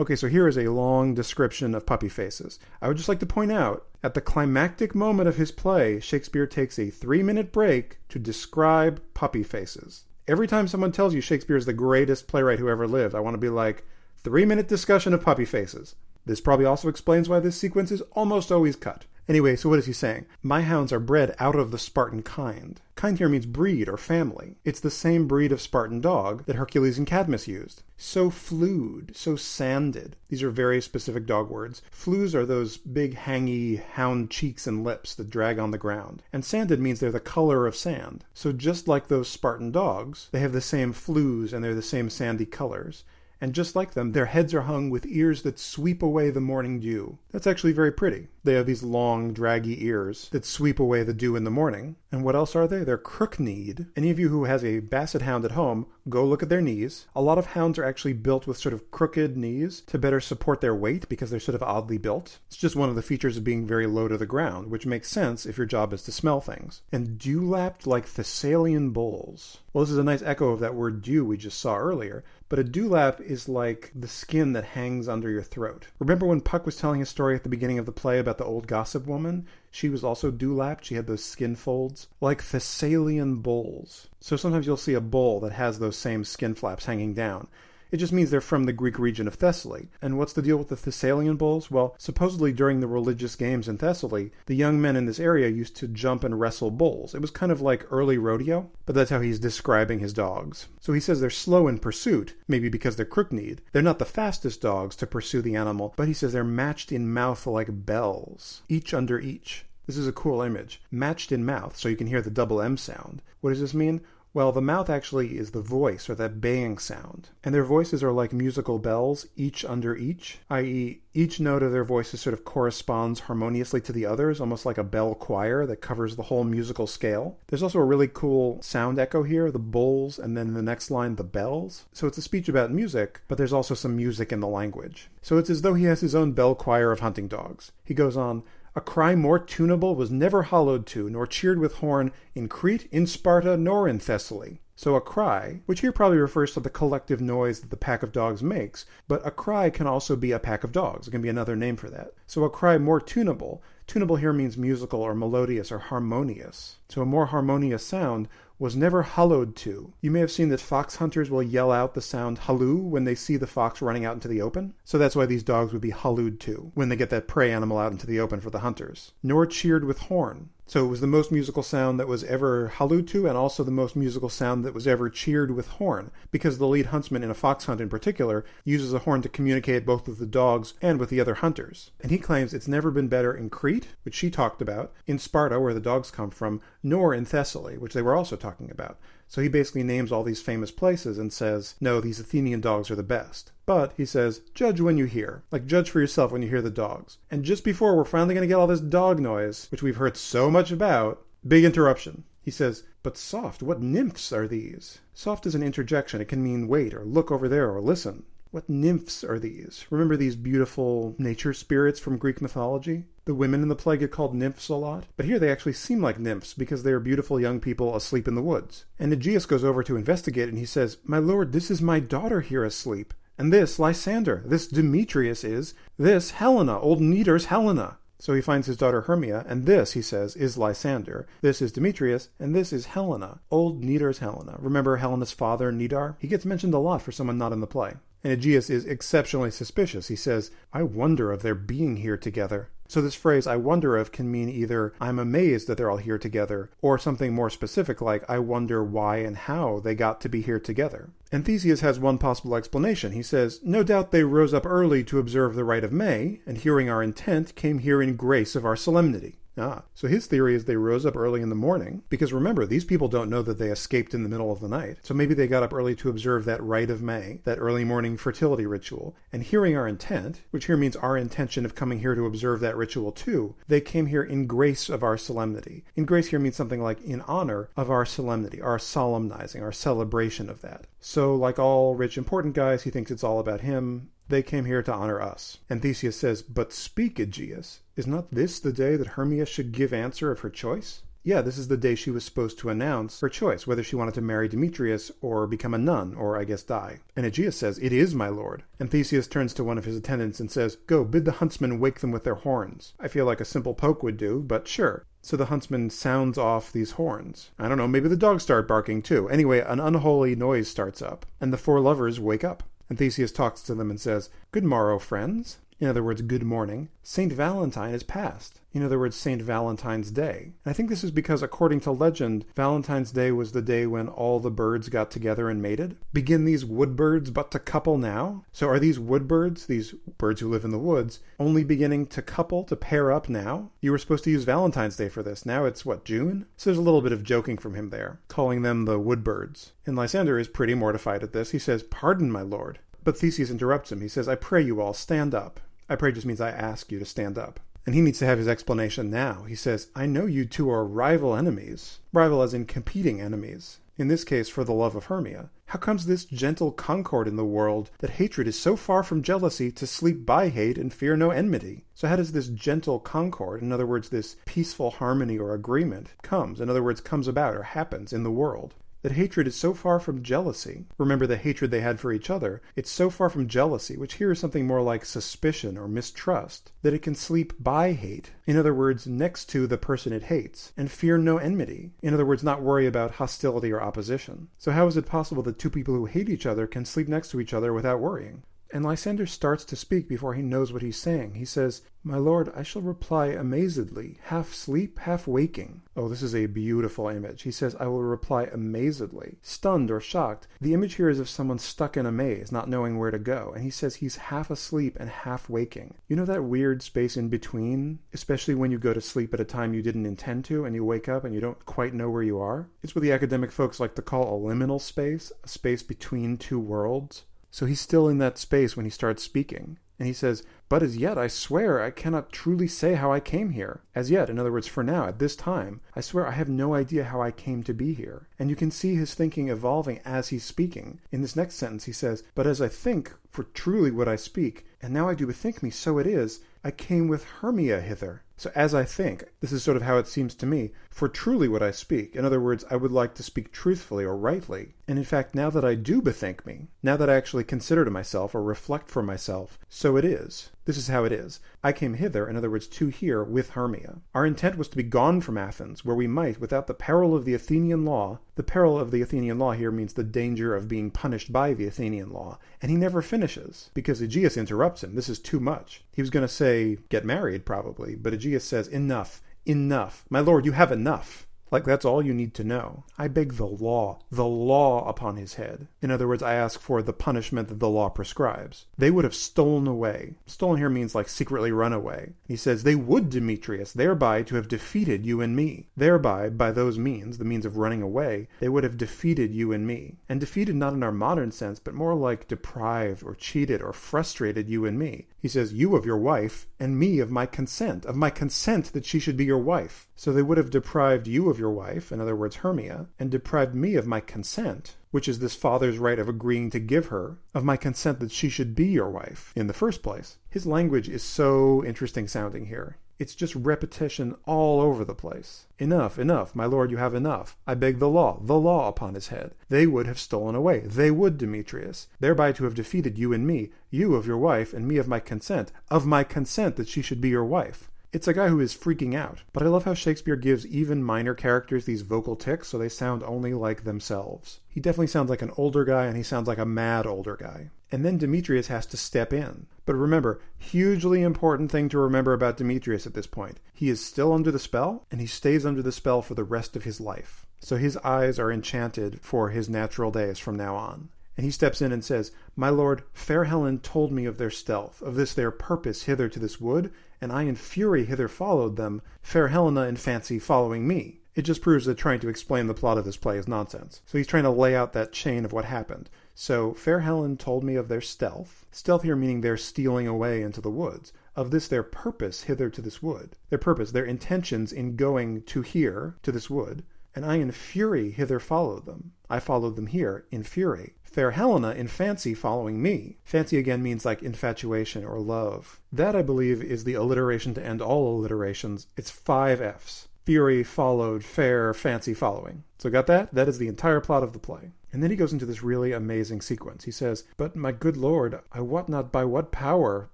Speaker 1: Okay, so here is a long description of puppy faces. I would just like to point out, at the climactic moment of his play, Shakespeare takes a three minute break to describe puppy faces. Every time someone tells you Shakespeare is the greatest playwright who ever lived, I want to be like, three minute discussion of puppy faces. This probably also explains why this sequence is almost always cut. Anyway, so what is he saying? My hounds are bred out of the Spartan kind. Kind here means breed or family. It's the same breed of Spartan dog that Hercules and Cadmus used. So flewed, so sanded. These are very specific dog words. Flews are those big hangy hound cheeks and lips that drag on the ground. And sanded means they're the color of sand. So just like those Spartan dogs, they have the same flews and they're the same sandy colors and just like them, their heads are hung with ears that sweep away the morning dew. That's actually very pretty. They have these long, draggy ears that sweep away the dew in the morning. And what else are they? They're crook-kneed. Any of you who has a basset hound at home, go look at their knees. A lot of hounds are actually built with sort of crooked knees to better support their weight because they're sort of oddly built. It's just one of the features of being very low to the ground, which makes sense if your job is to smell things. And dewlapped like Thessalian bulls. Well, this is a nice echo of that word dew we just saw earlier, but a dewlap is like the skin that hangs under your throat. Remember when Puck was telling his story at the beginning of the play about the old gossip woman? She was also dewlapped. She had those skin folds, like Thessalian bulls. So sometimes you'll see a bull that has those same skin flaps hanging down. It just means they're from the Greek region of Thessaly. And what's the deal with the Thessalian bulls? Well, supposedly during the religious games in Thessaly, the young men in this area used to jump and wrestle bulls. It was kind of like early rodeo, but that's how he's describing his dogs. So he says they're slow in pursuit, maybe because they're crook-kneed. They're not the fastest dogs to pursue the animal, but he says they're matched in mouth like bells, each under each. This is a cool image. Matched in mouth, so you can hear the double M sound. What does this mean? Well, the mouth actually is the voice, or that baying sound. And their voices are like musical bells, each under each, i.e., each note of their voices sort of corresponds harmoniously to the others, almost like a bell choir that covers the whole musical scale. There's also a really cool sound echo here, the bulls, and then the next line, the bells. So it's a speech about music, but there's also some music in the language. So it's as though he has his own bell choir of hunting dogs. He goes on, a cry more tunable was never hallooed to, nor cheered with horn, in Crete, in Sparta, nor in Thessaly. So a cry, which here probably refers to the collective noise that the pack of dogs makes, but a cry can also be a pack of dogs. It can be another name for that. So a cry more tunable. Tunable here means musical or melodious or harmonious. So a more harmonious sound was never hallooed to. You may have seen that fox hunters will yell out the sound halloo when they see the fox running out into the open. So that's why these dogs would be hallooed to when they get that prey animal out into the open for the hunters. Nor cheered with horn. So it was the most musical sound that was ever hallooed to, and also the most musical sound that was ever cheered with horn, because the lead huntsman in a fox hunt in particular uses a horn to communicate both with the dogs and with the other hunters. And he claims it's never been better in Crete, which she talked about, in Sparta, where the dogs come from, nor in Thessaly, which they were also talking about. So he basically names all these famous places and says, no, these Athenian dogs are the best. But, he says, judge when you hear. Like, judge for yourself when you hear the dogs. And just before we're finally going to get all this dog noise, which we've heard so much about, big interruption. He says, but soft, what nymphs are these? Soft is an interjection. It can mean wait, or look over there, or listen. What nymphs are these? Remember these beautiful nature spirits from Greek mythology? The women in the play get called nymphs a lot, but here they actually seem like nymphs because they are beautiful young people asleep in the woods. And Egeus goes over to investigate and he says, My lord, this is my daughter here asleep. And this Lysander, this Demetrius is, this Helena, old Nedar's Helena. So he finds his daughter Hermia, and this, he says, is Lysander. This is Demetrius, and this is Helena, old Nedar's Helena. Remember Helena's father, Nidar? He gets mentioned a lot for someone not in the play. And Egeus is exceptionally suspicious. He says, I wonder of their being here together. So this phrase, I wonder of, can mean either I'm amazed that they're all here together, or something more specific like I wonder why and how they got to be here together. And Theseus has one possible explanation. He says, No doubt they rose up early to observe the rite of May, and hearing our intent, came here in grace of our solemnity. Ah, so his theory is they rose up early in the morning, because remember, these people don't know that they escaped in the middle of the night. So maybe they got up early to observe that rite of May, that early morning fertility ritual. And hearing our intent, which here means our intention of coming here to observe that ritual too, they came here in grace of our solemnity. In grace here means something like in honor of our solemnity, our solemnizing, our celebration of that. So, like all rich, important guys, he thinks it's all about him. They came here to honor us. And Theseus says, But speak, Egeus. Is not this the day that Hermia should give answer of her choice? Yeah, this is the day she was supposed to announce her choice, whether she wanted to marry Demetrius or become a nun, or I guess die. And Egeus says, It is, my lord. And Theseus turns to one of his attendants and says, Go, bid the huntsmen wake them with their horns. I feel like a simple poke would do, but sure. So the huntsman sounds off these horns. I don't know, maybe the dogs start barking too. Anyway, an unholy noise starts up, and the four lovers wake up. And Theseus talks to them and says, Good morrow, friends. In other words, good morning. St. Valentine is past. In other words, St. Valentine's Day. And I think this is because, according to legend, Valentine's Day was the day when all the birds got together and mated. Begin these wood birds but to couple now? So are these wood birds, these birds who live in the woods, only beginning to couple, to pair up now? You were supposed to use Valentine's Day for this. Now it's, what, June? So there's a little bit of joking from him there, calling them the wood birds. And Lysander is pretty mortified at this. He says, Pardon, my lord. But Theseus interrupts him. He says, I pray you all, stand up. I pray just means I ask you to stand up. And he needs to have his explanation now. He says, I know you two are rival enemies. Rival as in competing enemies. in this case for the love of Hermia. How comes this gentle concord in the world that hatred is so far from jealousy to sleep by hate and fear no enmity? So how does this gentle concord, in other words, this peaceful harmony or agreement, comes, in other words, comes about or happens in the world? That hatred is so far from jealousy. Remember the hatred they had for each other. It's so far from jealousy, which here is something more like suspicion or mistrust, that it can sleep by hate. In other words, next to the person it hates, and fear no enmity. In other words, not worry about hostility or opposition. So how is it possible that two people who hate each other can sleep next to each other without worrying? And Lysander starts to speak before he knows what he's saying. He says, My lord, I shall reply amazedly, half sleep, half waking. Oh, this is a beautiful image. He says, I will reply amazedly, stunned or shocked. The image here is of someone stuck in a maze, not knowing where to go. And he says he's half asleep and half waking. You know that weird space in between? Especially when you go to sleep at a time you didn't intend to and you wake up and you don't quite know where you are? It's what the academic folks like to call a liminal space, a space between two worlds. So he's still in that space when he starts speaking. And he says, But as yet, I swear, I cannot truly say how I came here. As yet, in other words, for now, at this time, I swear I have no idea how I came to be here. And you can see his thinking evolving as he's speaking. In this next sentence, he says, But as I think, for truly what I speak, and now I do bethink me, so it is, I came with Hermia hither. So as I think, this is sort of how it seems to me, for truly what I speak. In other words, I would like to speak truthfully or rightly. And in fact, now that I do bethink me, now that I actually consider to myself or reflect for myself, so it is. This is how it is. I came hither, in other words, to here, with Hermia. Our intent was to be gone from Athens, where we might, without the peril of the Athenian law, the peril of the Athenian law here means the danger of being punished by the Athenian law. And he never finishes, because Egeus interrupts him. This is too much. He was going to say, get married, probably, but Egeus says, enough, enough. My lord, you have enough. Like that's all you need to know. I beg the law, the law upon his head. In other words, I ask for the punishment that the law prescribes. They would have stolen away. Stolen here means like secretly run away. He says, they would, Demetrius, thereby to have defeated you and me. Thereby, by those means, the means of running away, they would have defeated you and me. And defeated not in our modern sense, but more like deprived or cheated or frustrated you and me. He says, You of your wife, and me of my consent, of my consent that she should be your wife. So they would have deprived you of your wife, in other words, Hermia, and deprived me of my consent, which is this father's right of agreeing to give her, of my consent that she should be your wife in the first place. His language is so interesting sounding here. It's just repetition all over the place. Enough, enough, my lord, you have enough. I beg the law, the law upon his head. They would have stolen away, they would, Demetrius, thereby to have defeated you and me, you of your wife, and me of my consent, of my consent that she should be your wife. It's a guy who is freaking out. But I love how Shakespeare gives even minor characters these vocal tics so they sound only like themselves. He definitely sounds like an older guy and he sounds like a mad older guy. And then Demetrius has to step in. But remember, hugely important thing to remember about Demetrius at this point. He is still under the spell, and he stays under the spell for the rest of his life. So his eyes are enchanted for his natural days from now on. And he steps in and says, My lord, fair Helen told me of their stealth, of this their purpose hither to this wood, and I in fury hither followed them, fair Helena in fancy following me. It just proves that trying to explain the plot of this play is nonsense. So he's trying to lay out that chain of what happened. So fair Helen told me of their stealth. Stealth here meaning their stealing away into the woods. Of this their purpose hither to this wood. Their purpose, their intentions in going to here, to this wood. And I in fury hither followed them. I followed them here in fury. Fair Helena in fancy following me. Fancy again means like infatuation or love. That, I believe, is the alliteration to end all alliterations. It's five F's. Fury followed, fair, fancy following. So got that? That is the entire plot of the play. And then he goes into this really amazing sequence. He says, But my good lord, I wot not by what power,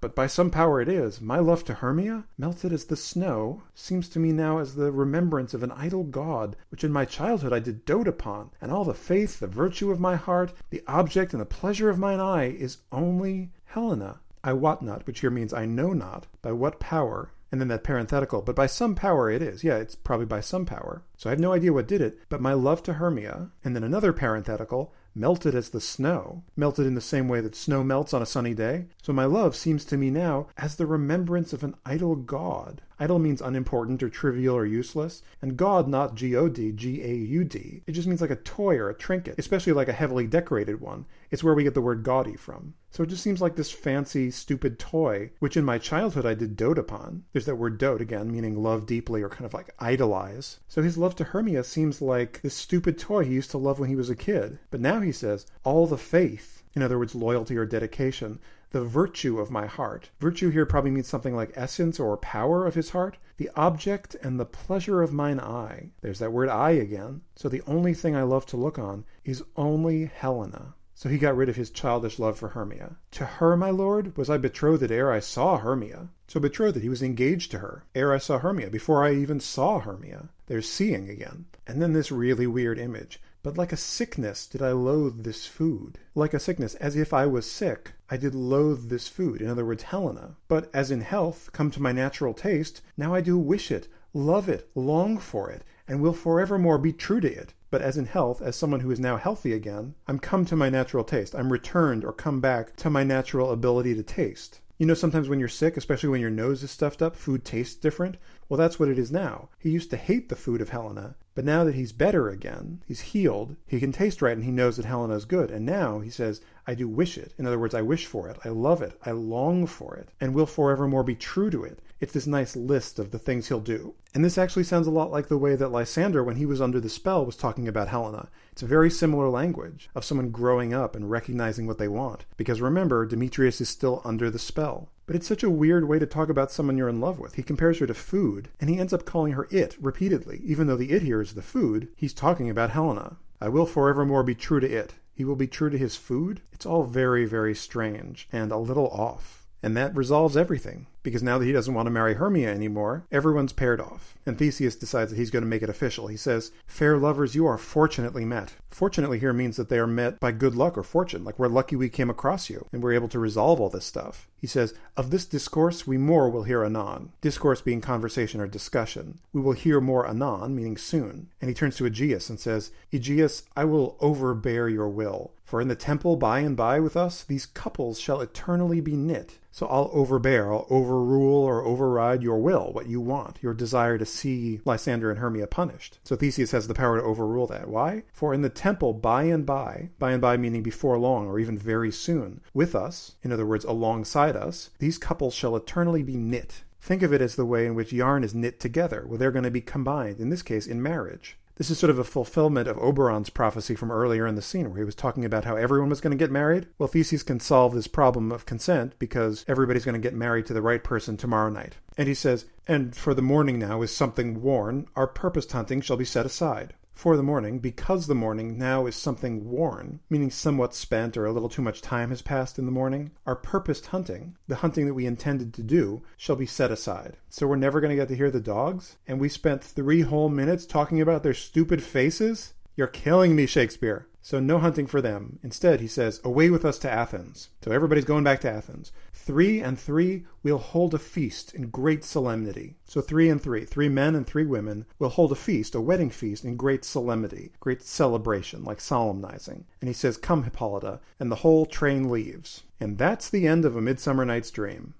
Speaker 1: but by some power it is, my love to Hermia, melted as the snow, seems to me now as the remembrance of an idle gaud, which in my childhood I did dote upon, and all the faith, the virtue of my heart, the object and the pleasure of mine eye, is only Helena. I wot not, which here means I know not, by what power and then that parenthetical, but by some power it is. Yeah, it's probably by some power. So I have no idea what did it, but my love to Hermia, and then another parenthetical, melted as the snow, melted in the same way that snow melts on a sunny day. So my love seems to me now as the remembrance of an idle gaud. Idle means unimportant or trivial or useless, and gaud not G-O-D, G-A-U-D. It just means like a toy or a trinket, especially like a heavily decorated one. It's where we get the word gaudy from. So it just seems like this fancy, stupid toy, which in my childhood I did dote upon. There's that word dote again, meaning love deeply or kind of like idolize. So his love to Hermia seems like this stupid toy he used to love when he was a kid. But now he says, all the faith, in other words, loyalty or dedication, the virtue of my heart. Virtue here probably means something like essence or power of his heart. The object and the pleasure of mine eye. There's that word eye again. So the only thing I love to look on is only Helena. So he got rid of his childish love for Hermia. To her, my lord, was I betrothed ere I saw Hermia. So betrothed, he was engaged to her ere I saw Hermia, before I even saw Hermia. There's seeing again. And then this really weird image. But like a sickness did I loathe this food. Like a sickness, as if I was sick, I did loathe this food, in other words, Helena. But as in health, come to my natural taste, now I do wish it, love it, long for it, and will forevermore be true to it. But as in health, as someone who is now healthy again, I'm come to my natural taste. I'm returned or come back to my natural ability to taste. You know, sometimes when you're sick, especially when your nose is stuffed up, food tastes different. Well, that's what it is now. He used to hate the food of Helena, but now that he's better again, he's healed, he can taste right and he knows that Helena is good. And now he says, I do wish it. In other words, I wish for it. I love it. I long for it and will forevermore be true to it. It's this nice list of the things he'll do. And this actually sounds a lot like the way that Lysander, when he was under the spell, was talking about Helena. It's a very similar language of someone growing up and recognizing what they want. Because remember, Demetrius is still under the spell. But it's such a weird way to talk about someone you're in love with. He compares her to food, and he ends up calling her it repeatedly. Even though the it here is the food, he's talking about Helena. I will forevermore be true to it. He will be true to his food? It's all very, very strange and a little off. And that resolves everything, because now that he doesn't want to marry Hermia anymore, everyone's paired off. And Theseus decides that he's going to make it official. He says, Fair lovers, you are fortunately met. Fortunately here means that they are met by good luck or fortune, like we're lucky we came across you, and we're able to resolve all this stuff. He says, Of this discourse we more will hear anon. Discourse being conversation or discussion. We will hear more anon, meaning soon. And he turns to Egeus and says, Egeus, I will overbear your will. For in the temple by and by with us, these couples shall eternally be knit. So I'll overbear, I'll overrule or override your will, what you want, your desire to see Lysander and Hermia punished. So Theseus has the power to overrule that. Why? For in the temple by and by, by and by meaning before long or even very soon, with us, in other words, alongside us, these couples shall eternally be knit. Think of it as the way in which yarn is knit together, where they're going to be combined, in this case, in marriage. This is sort of a fulfillment of Oberon's prophecy from earlier in the scene, where he was talking about how everyone was going to get married. Well, Theseus can solve this problem of consent because everybody's going to get married to the right person tomorrow night. And he says, And for the morning now is something worn, our purposed hunting shall be set aside for the morning, because the morning now is something worn, meaning somewhat spent or a little too much time has passed in the morning, our purposed hunting, the hunting that we intended to do, shall be set aside. So we're never going to get to hear the dogs? And we spent three whole minutes talking about their stupid faces? You're killing me, Shakespeare. So no hunting for them. Instead, he says, away with us to Athens. So everybody's going back to Athens. Three and three we'll hold a feast in great solemnity. So three and three, three men and three women, will hold a feast, a wedding feast in great solemnity, great celebration, like solemnizing. And he says, come, Hippolyta, and the whole train leaves. And that's the end of A Midsummer Night's Dream.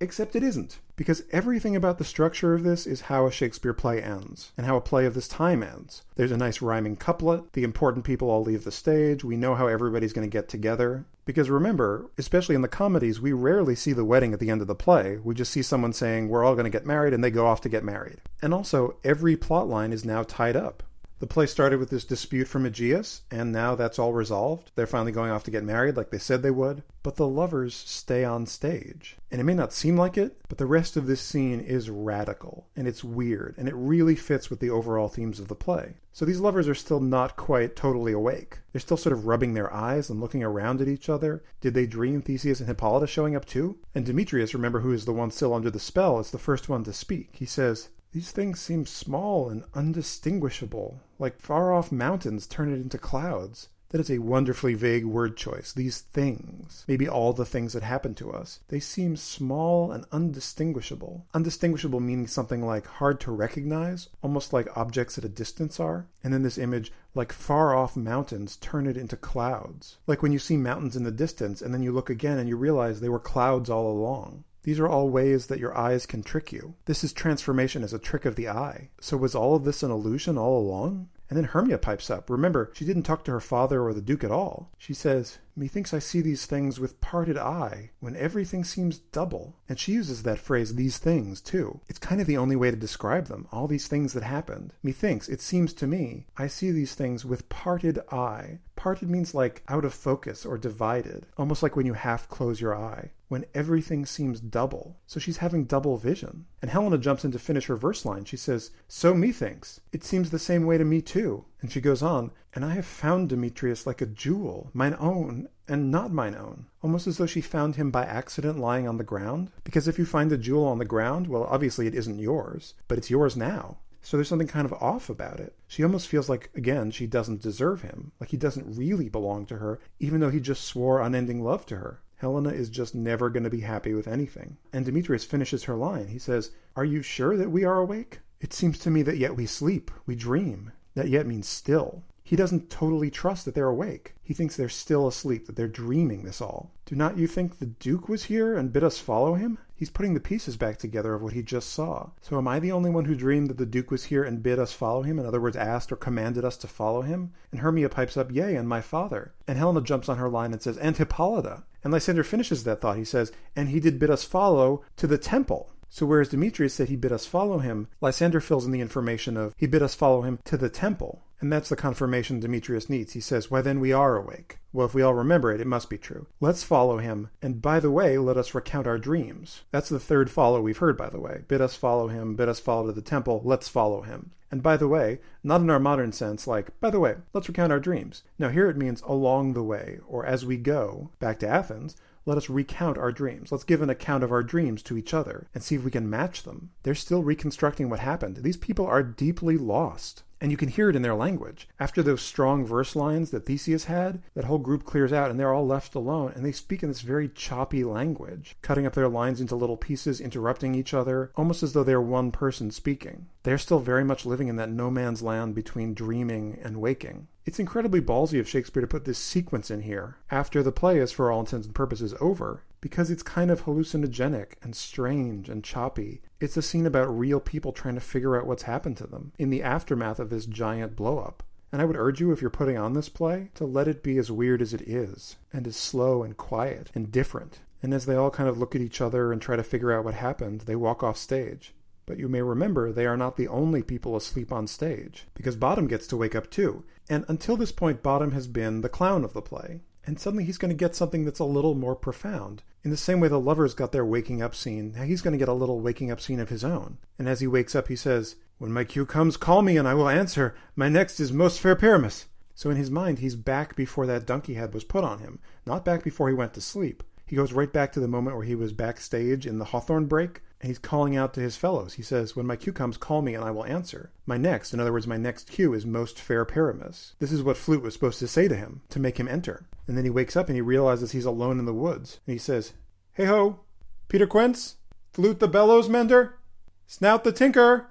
Speaker 1: Except it isn't, because everything about the structure of this is how a Shakespeare play ends, and how a play of this time ends. There's a nice rhyming couplet, the important people all leave the stage, we know how everybody's going to get together. Because remember, especially in the comedies, we rarely see the wedding at the end of the play. We just see someone saying, We're all going to get married, and they go off to get married. And also, every plot line is now tied up. The play started with this dispute from Egeus, and now that's all resolved. They're finally going off to get married like they said they would. But the lovers stay on stage. And it may not seem like it, but the rest of this scene is radical, and it's weird, and it really fits with the overall themes of the play. So these lovers are still not quite totally awake. They're still sort of rubbing their eyes and looking around at each other. Did they dream Theseus and Hippolyta showing up too? And Demetrius, remember, who is the one still under the spell, is the first one to speak. He says, these things seem small and undistinguishable, like far off mountains turn it into clouds. That is a wonderfully vague word choice. These things, maybe all the things that happen to us, they seem small and undistinguishable. Undistinguishable meaning something like hard to recognize, almost like objects at a distance are. And then this image, like far off mountains, turn it into clouds. Like when you see mountains in the distance and then you look again and you realize they were clouds all along. These are all ways that your eyes can trick you. This is transformation as a trick of the eye. So was all of this an illusion all along? And then Hermia pipes up. Remember, she didn't talk to her father or the Duke at all. She says, Methinks I see these things with parted eye, when everything seems double. And she uses that phrase, these things, too. It's kind of the only way to describe them, all these things that happened. Methinks, it seems to me, I see these things with parted eye. Parted means like out of focus or divided, almost like when you half close your eye when everything seems double. So she's having double vision. And Helena jumps in to finish her verse line. She says, So methinks, it seems the same way to me too. And she goes on, And I have found Demetrius like a jewel, mine own and not mine own. Almost as though she found him by accident lying on the ground. Because if you find a jewel on the ground, well, obviously it isn't yours, but it's yours now. So there's something kind of off about it. She almost feels like, again, she doesn't deserve him, like he doesn't really belong to her, even though he just swore unending love to her. Helena is just never going to be happy with anything. And Demetrius finishes her line. He says, Are you sure that we are awake? It seems to me that yet we sleep, we dream. That yet means still. He doesn't totally trust that they're awake. He thinks they're still asleep, that they're dreaming this all. Do not you think the Duke was here and bid us follow him? He's putting the pieces back together of what he just saw. So am I the only one who dreamed that the Duke was here and bid us follow him? In other words, asked or commanded us to follow him? And Hermia pipes up, Yea, and my father. And Helena jumps on her line and says, And Hippolyta. And Lysander finishes that thought. He says, And he did bid us follow to the temple. So whereas Demetrius said he bid us follow him, Lysander fills in the information of he bid us follow him to the temple. And that's the confirmation Demetrius needs. He says, Why then we are awake. Well, if we all remember it, it must be true. Let's follow him. And by the way, let us recount our dreams. That's the third follow we've heard, by the way. Bid us follow him, bid us follow to the temple, let's follow him. And by the way, not in our modern sense, like, by the way, let's recount our dreams. Now, here it means along the way, or as we go back to Athens, let us recount our dreams. Let's give an account of our dreams to each other and see if we can match them. They're still reconstructing what happened. These people are deeply lost. And you can hear it in their language. After those strong verse lines that Theseus had, that whole group clears out and they're all left alone and they speak in this very choppy language, cutting up their lines into little pieces, interrupting each other, almost as though they're one person speaking. They're still very much living in that no man's land between dreaming and waking. It's incredibly ballsy of Shakespeare to put this sequence in here after the play is, for all intents and purposes, over because it's kind of hallucinogenic and strange and choppy. It's a scene about real people trying to figure out what's happened to them in the aftermath of this giant blowup. And I would urge you, if you're putting on this play, to let it be as weird as it is, and as slow and quiet and different. And as they all kind of look at each other and try to figure out what happened, they walk off stage. But you may remember they are not the only people asleep on stage, because Bottom gets to wake up too. And until this point, Bottom has been the clown of the play. And suddenly he's going to get something that's a little more profound. In the same way the lovers got their waking up scene, now he's going to get a little waking up scene of his own. And as he wakes up, he says, When my cue comes, call me and I will answer. My next is most fair Pyramus. So in his mind, he's back before that donkey head was put on him, not back before he went to sleep. He goes right back to the moment where he was backstage in the Hawthorn brake, he's calling out to his fellows. He says, When my cue comes, call me and I will answer. My next, in other words, my next cue is most fair Pyramus. This is what Flute was supposed to say to him, to make him enter. And then he wakes up and he realizes he's alone in the woods. And he says, Hey ho, Peter Quince, Flute the bellows mender, Snout the tinker,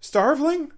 Speaker 1: Starveling?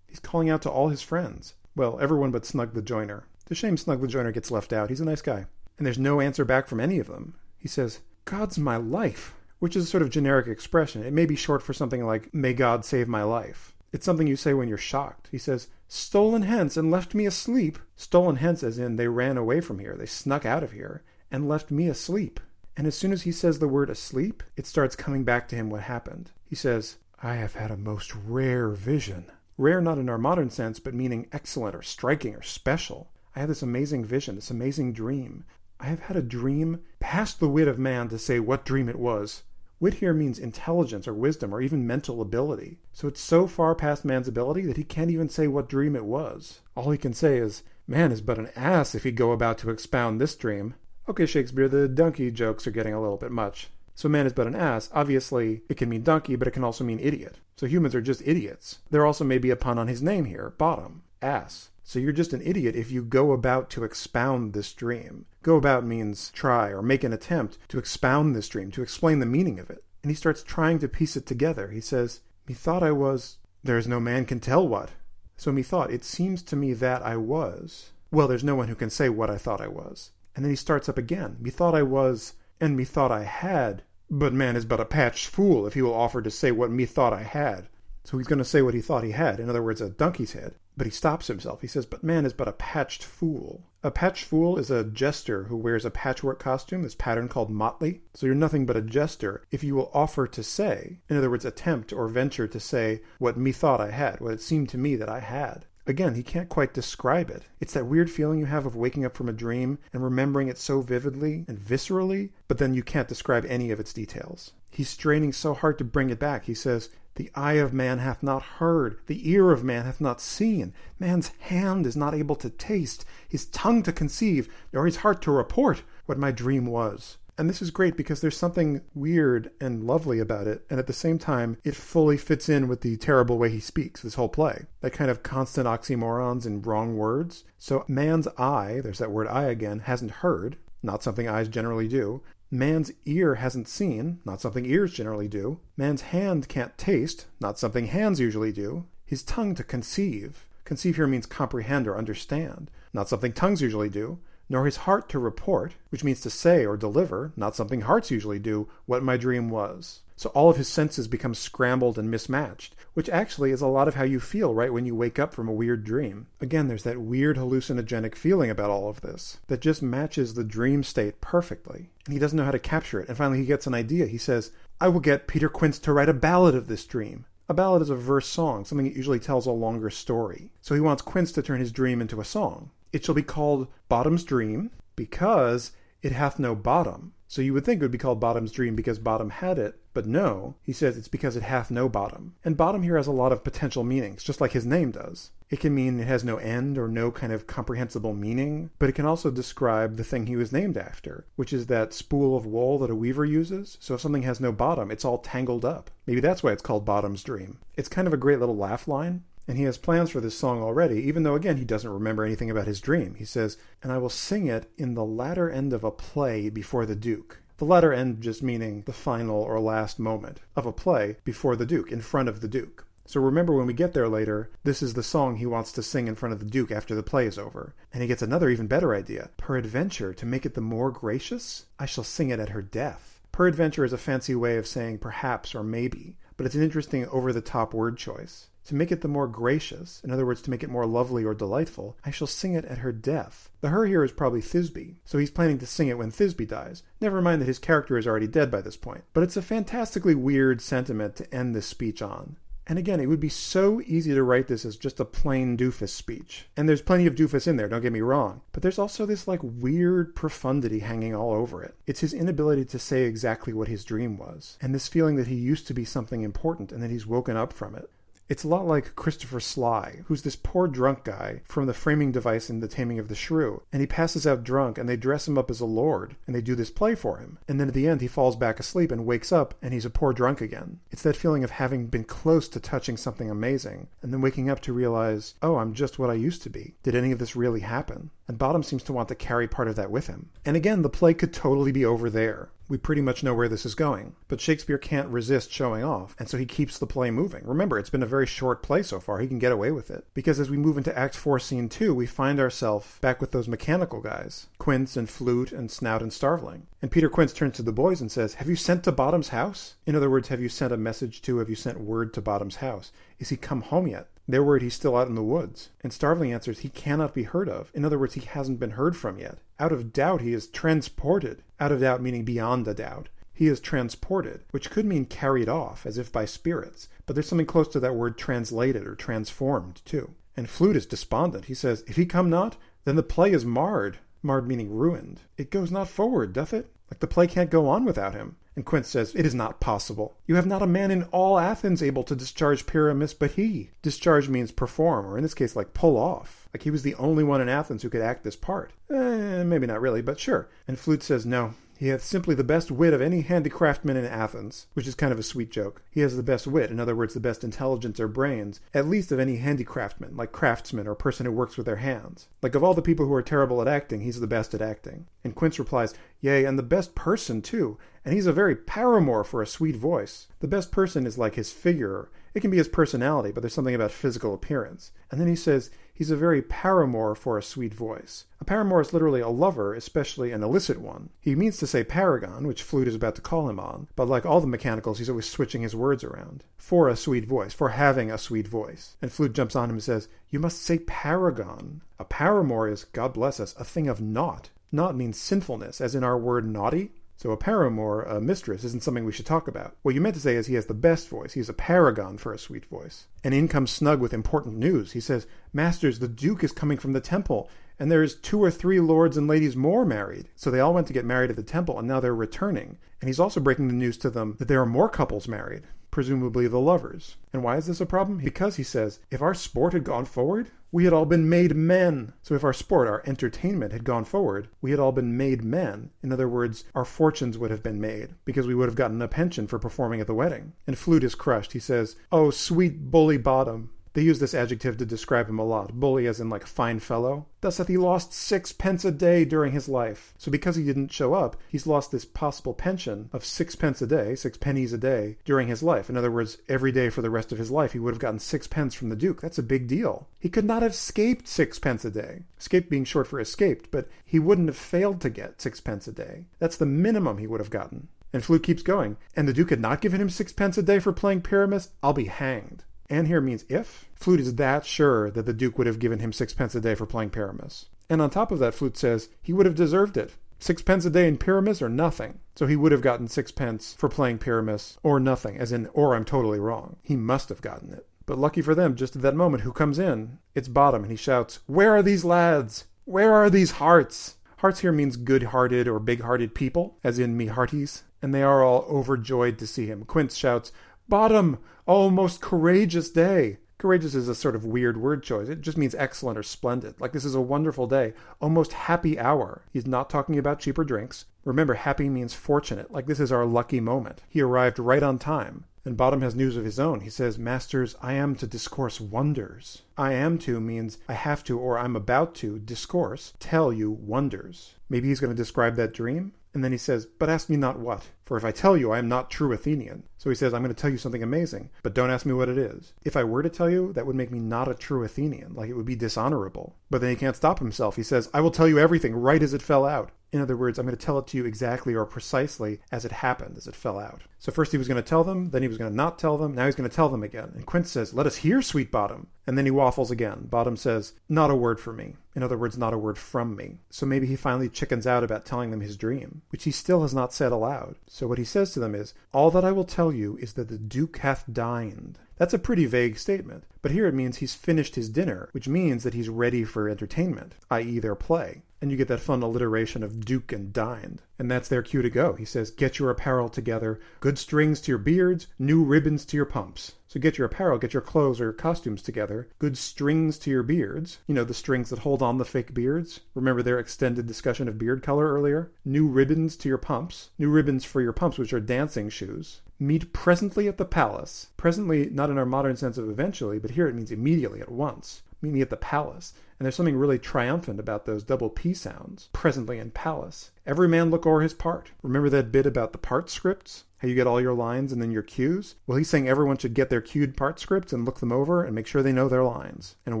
Speaker 1: He's calling out to all his friends. Well, everyone but Snug the joiner. It's a shame Snug the joiner gets left out. He's a nice guy. And there's no answer back from any of them. He says, God's my life, which is a sort of generic expression. It may be short for something like, May God save my life. It's something you say when you're shocked. He says, Stolen hence and left me asleep. Stolen hence, as in they ran away from here, they snuck out of here, and left me asleep. And as soon as he says the word asleep, it starts coming back to him what happened. He says, I have had a most rare vision. Rare not in our modern sense, but meaning excellent or striking or special. I had this amazing vision, this amazing dream. I have had a dream past the wit of man to say what dream it was. Wit here means intelligence or wisdom or even mental ability. So it's so far past man's ability that he can't even say what dream it was. All he can say is, Man is but an ass if he go about to expound this dream. Okay, Shakespeare, the donkey jokes are getting a little bit much. So man is but an ass. Obviously, it can mean donkey, but it can also mean idiot. So humans are just idiots. There also may be a pun on his name here, bottom, ass. So you're just an idiot if you go about to expound this dream. Go about means try or make an attempt to expound this dream, to explain the meaning of it. And he starts trying to piece it together. He says, Methought I was, there's no man can tell what. So methought, it seems to me that I was. Well, there's no one who can say what I thought I was. And then he starts up again. Methought I was, and methought I had. But man is but a patched fool if he will offer to say what methought I had. So he's going to say what he thought he had, in other words, a donkey's head. But he stops himself. He says, But man is but a patched fool. A patched fool is a jester who wears a patchwork costume, this pattern called motley. So you're nothing but a jester if you will offer to say, in other words, attempt or venture to say what methought I had, what it seemed to me that I had. Again, he can't quite describe it. It's that weird feeling you have of waking up from a dream and remembering it so vividly and viscerally, but then you can't describe any of its details. He's straining so hard to bring it back. He says, the eye of man hath not heard, the ear of man hath not seen, man's hand is not able to taste, his tongue to conceive, nor his heart to report what my dream was. And this is great because there's something weird and lovely about it, and at the same time, it fully fits in with the terrible way he speaks, this whole play. That kind of constant oxymorons and wrong words. So, man's eye, there's that word eye again, hasn't heard, not something eyes generally do. Man's ear hasn't seen, not something ears generally do. Man's hand can't taste, not something hands usually do. His tongue to conceive. Conceive here means comprehend or understand, not something tongues usually do. Nor his heart to report, which means to say or deliver, not something hearts usually do, what my dream was. So all of his senses become scrambled and mismatched, which actually is a lot of how you feel right when you wake up from a weird dream. Again, there's that weird hallucinogenic feeling about all of this that just matches the dream state perfectly. And he doesn't know how to capture it. And finally, he gets an idea. He says, I will get Peter Quince to write a ballad of this dream. A ballad is a verse song, something that usually tells a longer story. So he wants Quince to turn his dream into a song. It shall be called Bottom's Dream because it hath no bottom. So you would think it would be called Bottom's Dream because Bottom had it, but no, he says it's because it hath no bottom. And bottom here has a lot of potential meanings, just like his name does. It can mean it has no end or no kind of comprehensible meaning, but it can also describe the thing he was named after, which is that spool of wool that a weaver uses. So if something has no bottom, it's all tangled up. Maybe that's why it's called Bottom's Dream. It's kind of a great little laugh line, and he has plans for this song already, even though, again, he doesn't remember anything about his dream. He says, And I will sing it in the latter end of a play before the Duke. The latter end just meaning the final or last moment of a play before the Duke, in front of the Duke. So remember when we get there later, this is the song he wants to sing in front of the Duke after the play is over. And he gets another even better idea. Peradventure, to make it the more gracious, I shall sing it at her death. Peradventure is a fancy way of saying perhaps or maybe, but it's an interesting over the top word choice. To make it the more gracious, in other words, to make it more lovely or delightful, I shall sing it at her death. The her here is probably Thisbe, so he's planning to sing it when Thisbe dies. Never mind that his character is already dead by this point. But it's a fantastically weird sentiment to end this speech on. And again, it would be so easy to write this as just a plain doofus speech. And there's plenty of doofus in there, don't get me wrong. But there's also this like weird profundity hanging all over it. It's his inability to say exactly what his dream was, and this feeling that he used to be something important and that he's woken up from it. It's a lot like Christopher Sly, who's this poor drunk guy from the framing device in The Taming of the Shrew. And he passes out drunk, and they dress him up as a lord, and they do this play for him. And then at the end, he falls back asleep and wakes up, and he's a poor drunk again. It's that feeling of having been close to touching something amazing, and then waking up to realize, oh, I'm just what I used to be. Did any of this really happen? And Bottom seems to want to carry part of that with him. And again, the play could totally be over there we pretty much know where this is going. But Shakespeare can't resist showing off, and so he keeps the play moving. Remember, it's been a very short play so far. He can get away with it. Because as we move into Act 4, Scene 2, we find ourselves back with those mechanical guys Quince and Flute and Snout and Starveling. And Peter Quince turns to the boys and says, Have you sent to Bottom's house? In other words, have you sent a message to, have you sent word to Bottom's house? Is he come home yet? They're worried he's still out in the woods. And Starveling answers he cannot be heard of. In other words, he hasn't been heard from yet. Out of doubt, he is transported. Out of doubt meaning beyond a doubt. He is transported, which could mean carried off, as if by spirits, but there's something close to that word translated or transformed, too. And Flute is despondent. He says, If he come not, then the play is marred. Marred meaning ruined. It goes not forward, doth it? Like the play can't go on without him. And Quince says, It is not possible. You have not a man in all Athens able to discharge Pyramus but he. Discharge means perform, or in this case, like pull off. Like he was the only one in Athens who could act this part. Eh, maybe not really, but sure. And Flute says, No, he hath simply the best wit of any handicraftman in Athens, which is kind of a sweet joke. He has the best wit, in other words, the best intelligence or brains, at least of any handicraftman, like craftsman or person who works with their hands. Like of all the people who are terrible at acting, he's the best at acting. And Quince replies, yea, and the best person too, and he's a very paramour for a sweet voice. The best person is like his figure. It can be his personality, but there's something about physical appearance. And then he says, he's a very paramour for a sweet voice. A paramour is literally a lover, especially an illicit one. He means to say paragon, which Flute is about to call him on, but like all the mechanicals, he's always switching his words around. For a sweet voice, for having a sweet voice. And Flute jumps on him and says, You must say paragon. A paramour is, God bless us, a thing of naught. Naught means sinfulness, as in our word naughty. So a paramour, a mistress, isn't something we should talk about. What you meant to say is he has the best voice. He's a paragon for a sweet voice. And in comes Snug with important news. He says, Masters, the Duke is coming from the temple, and there's two or three lords and ladies more married. So they all went to get married at the temple, and now they're returning. And he's also breaking the news to them that there are more couples married presumably the lovers. And why is this a problem? Because he says, if our sport had gone forward, we had all been made men. So if our sport, our entertainment had gone forward, we had all been made men. In other words, our fortunes would have been made because we would have gotten a pension for performing at the wedding. And Flute is crushed. He says, Oh, sweet bully bottom. They use this adjective to describe him a lot. Bully as in like fine fellow. Thus hath he lost sixpence a day during his life. So because he didn't show up, he's lost this possible pension of sixpence a day, six pennies a day, during his life. In other words, every day for the rest of his life he would have gotten sixpence from the Duke. That's a big deal. He could not have escaped sixpence a day. Escaped being short for escaped, but he wouldn't have failed to get sixpence a day. That's the minimum he would have gotten. And Flute keeps going. And the Duke had not given him sixpence a day for playing Pyramus? I'll be hanged. And here means if. Flute is that sure that the Duke would have given him sixpence a day for playing Pyramus. And on top of that, Flute says he would have deserved it. Sixpence a day in Pyramus or nothing. So he would have gotten sixpence for playing Pyramus or nothing, as in, or I'm totally wrong. He must have gotten it. But lucky for them, just at that moment, who comes in? It's Bottom, and he shouts, Where are these lads? Where are these hearts? Hearts here means good hearted or big hearted people, as in me hearties, and they are all overjoyed to see him. Quince shouts, Bottom, oh, most courageous day. Courageous is a sort of weird word choice. It just means excellent or splendid. Like this is a wonderful day. Oh, Almost happy hour. He's not talking about cheaper drinks. Remember, happy means fortunate. Like this is our lucky moment. He arrived right on time. And Bottom has news of his own. He says, Masters, I am to discourse wonders. I am to means I have to or I'm about to discourse, tell you wonders. Maybe he's going to describe that dream. And then he says, But ask me not what, for if I tell you, I am not true Athenian. So he says, I'm going to tell you something amazing, but don't ask me what it is. If I were to tell you, that would make me not a true Athenian, like it would be dishonorable. But then he can't stop himself. He says, I will tell you everything right as it fell out. In other words, I'm going to tell it to you exactly or precisely as it happened, as it fell out. So first he was going to tell them, then he was going to not tell them, now he's going to tell them again. And Quince says, Let us hear, sweet Bottom. And then he waffles again. Bottom says, Not a word for me. In other words, not a word from me. So maybe he finally chickens out about telling them his dream, which he still has not said aloud. So what he says to them is, All that I will tell you is that the Duke hath dined. That's a pretty vague statement, but here it means he's finished his dinner, which means that he's ready for entertainment, i.e., their play. And you get that fun alliteration of Duke and dined. And that's their cue to go. He says, Get your apparel together, good strings to your beards, new ribbons to your pumps. So get your apparel, get your clothes or your costumes together, good strings to your beards. You know, the strings that hold on the fake beards. Remember their extended discussion of beard color earlier? New ribbons to your pumps. New ribbons for your pumps, which are dancing shoes. Meet presently at the palace. Presently, not in our modern sense of eventually, but here it means immediately, at once. Meet me at the palace. And there's something really triumphant about those double P sounds, presently and palace. Every man look o'er his part. Remember that bit about the part scripts? How you get all your lines and then your cues? Well, he's saying everyone should get their cued part scripts and look them over and make sure they know their lines. And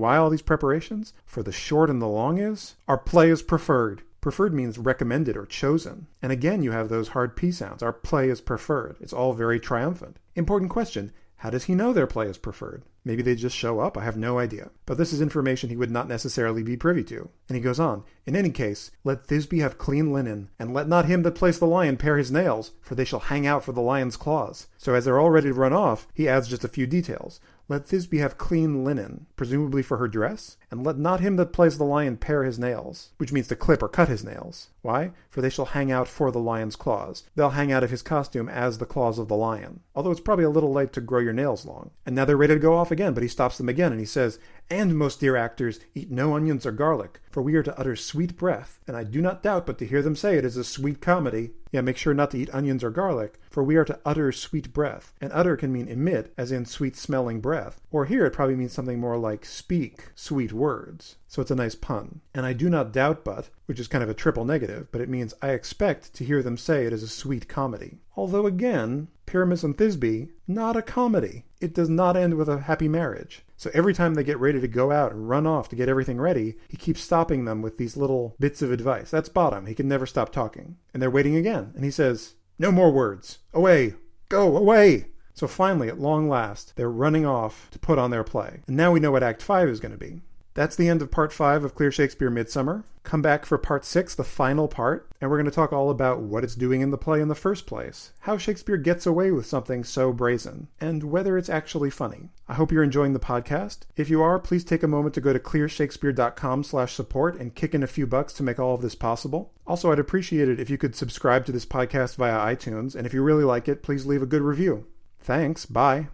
Speaker 1: why all these preparations? For the short and the long is, our play is preferred. Preferred means recommended or chosen. And again, you have those hard P sounds. Our play is preferred. It's all very triumphant. Important question how does he know their play is preferred? Maybe they just show up, I have no idea. But this is information he would not necessarily be privy to. And he goes on, In any case, let Thisbe have clean linen, and let not him that plays the lion pare his nails, for they shall hang out for the lion's claws. So as they're all ready to run off, he adds just a few details. Let Thisbe have clean linen, presumably for her dress, and let not him that plays the lion pare his nails, which means to clip or cut his nails. Why? For they shall hang out for the lion's claws. They'll hang out of his costume as the claws of the lion. Although it's probably a little late to grow your nails long. And now they're ready to go off again, but he stops them again and he says, And, most dear actors, eat no onions or garlic, for we are to utter sweet breath, and I do not doubt but to hear them say it is a sweet comedy. Yeah, make sure not to eat onions or garlic, for we are to utter sweet breath. And utter can mean emit, as in sweet smelling breath. Or here it probably means something more like speak sweet words. So it's a nice pun. And I do not doubt but, which is kind of a triple negative, but it means I expect to hear them say it is a sweet comedy. Although again, Pyramus and Thisbe, not a comedy. It does not end with a happy marriage. So every time they get ready to go out and run off to get everything ready, he keeps stopping them with these little bits of advice. That's Bottom. He can never stop talking. And they're waiting again. And he says, No more words. Away. Go away. So finally, at long last, they're running off to put on their play. And now we know what Act 5 is going to be. That's the end of part five of Clear Shakespeare Midsummer. Come back for part six, the final part, and we're going to talk all about what it's doing in the play in the first place, how Shakespeare gets away with something so brazen, and whether it's actually funny. I hope you're enjoying the podcast. If you are, please take a moment to go to clearshakespeare.com slash support and kick in a few bucks to make all of this possible. Also, I'd appreciate it if you could subscribe to this podcast via iTunes, and if you really like it, please leave a good review. Thanks. Bye.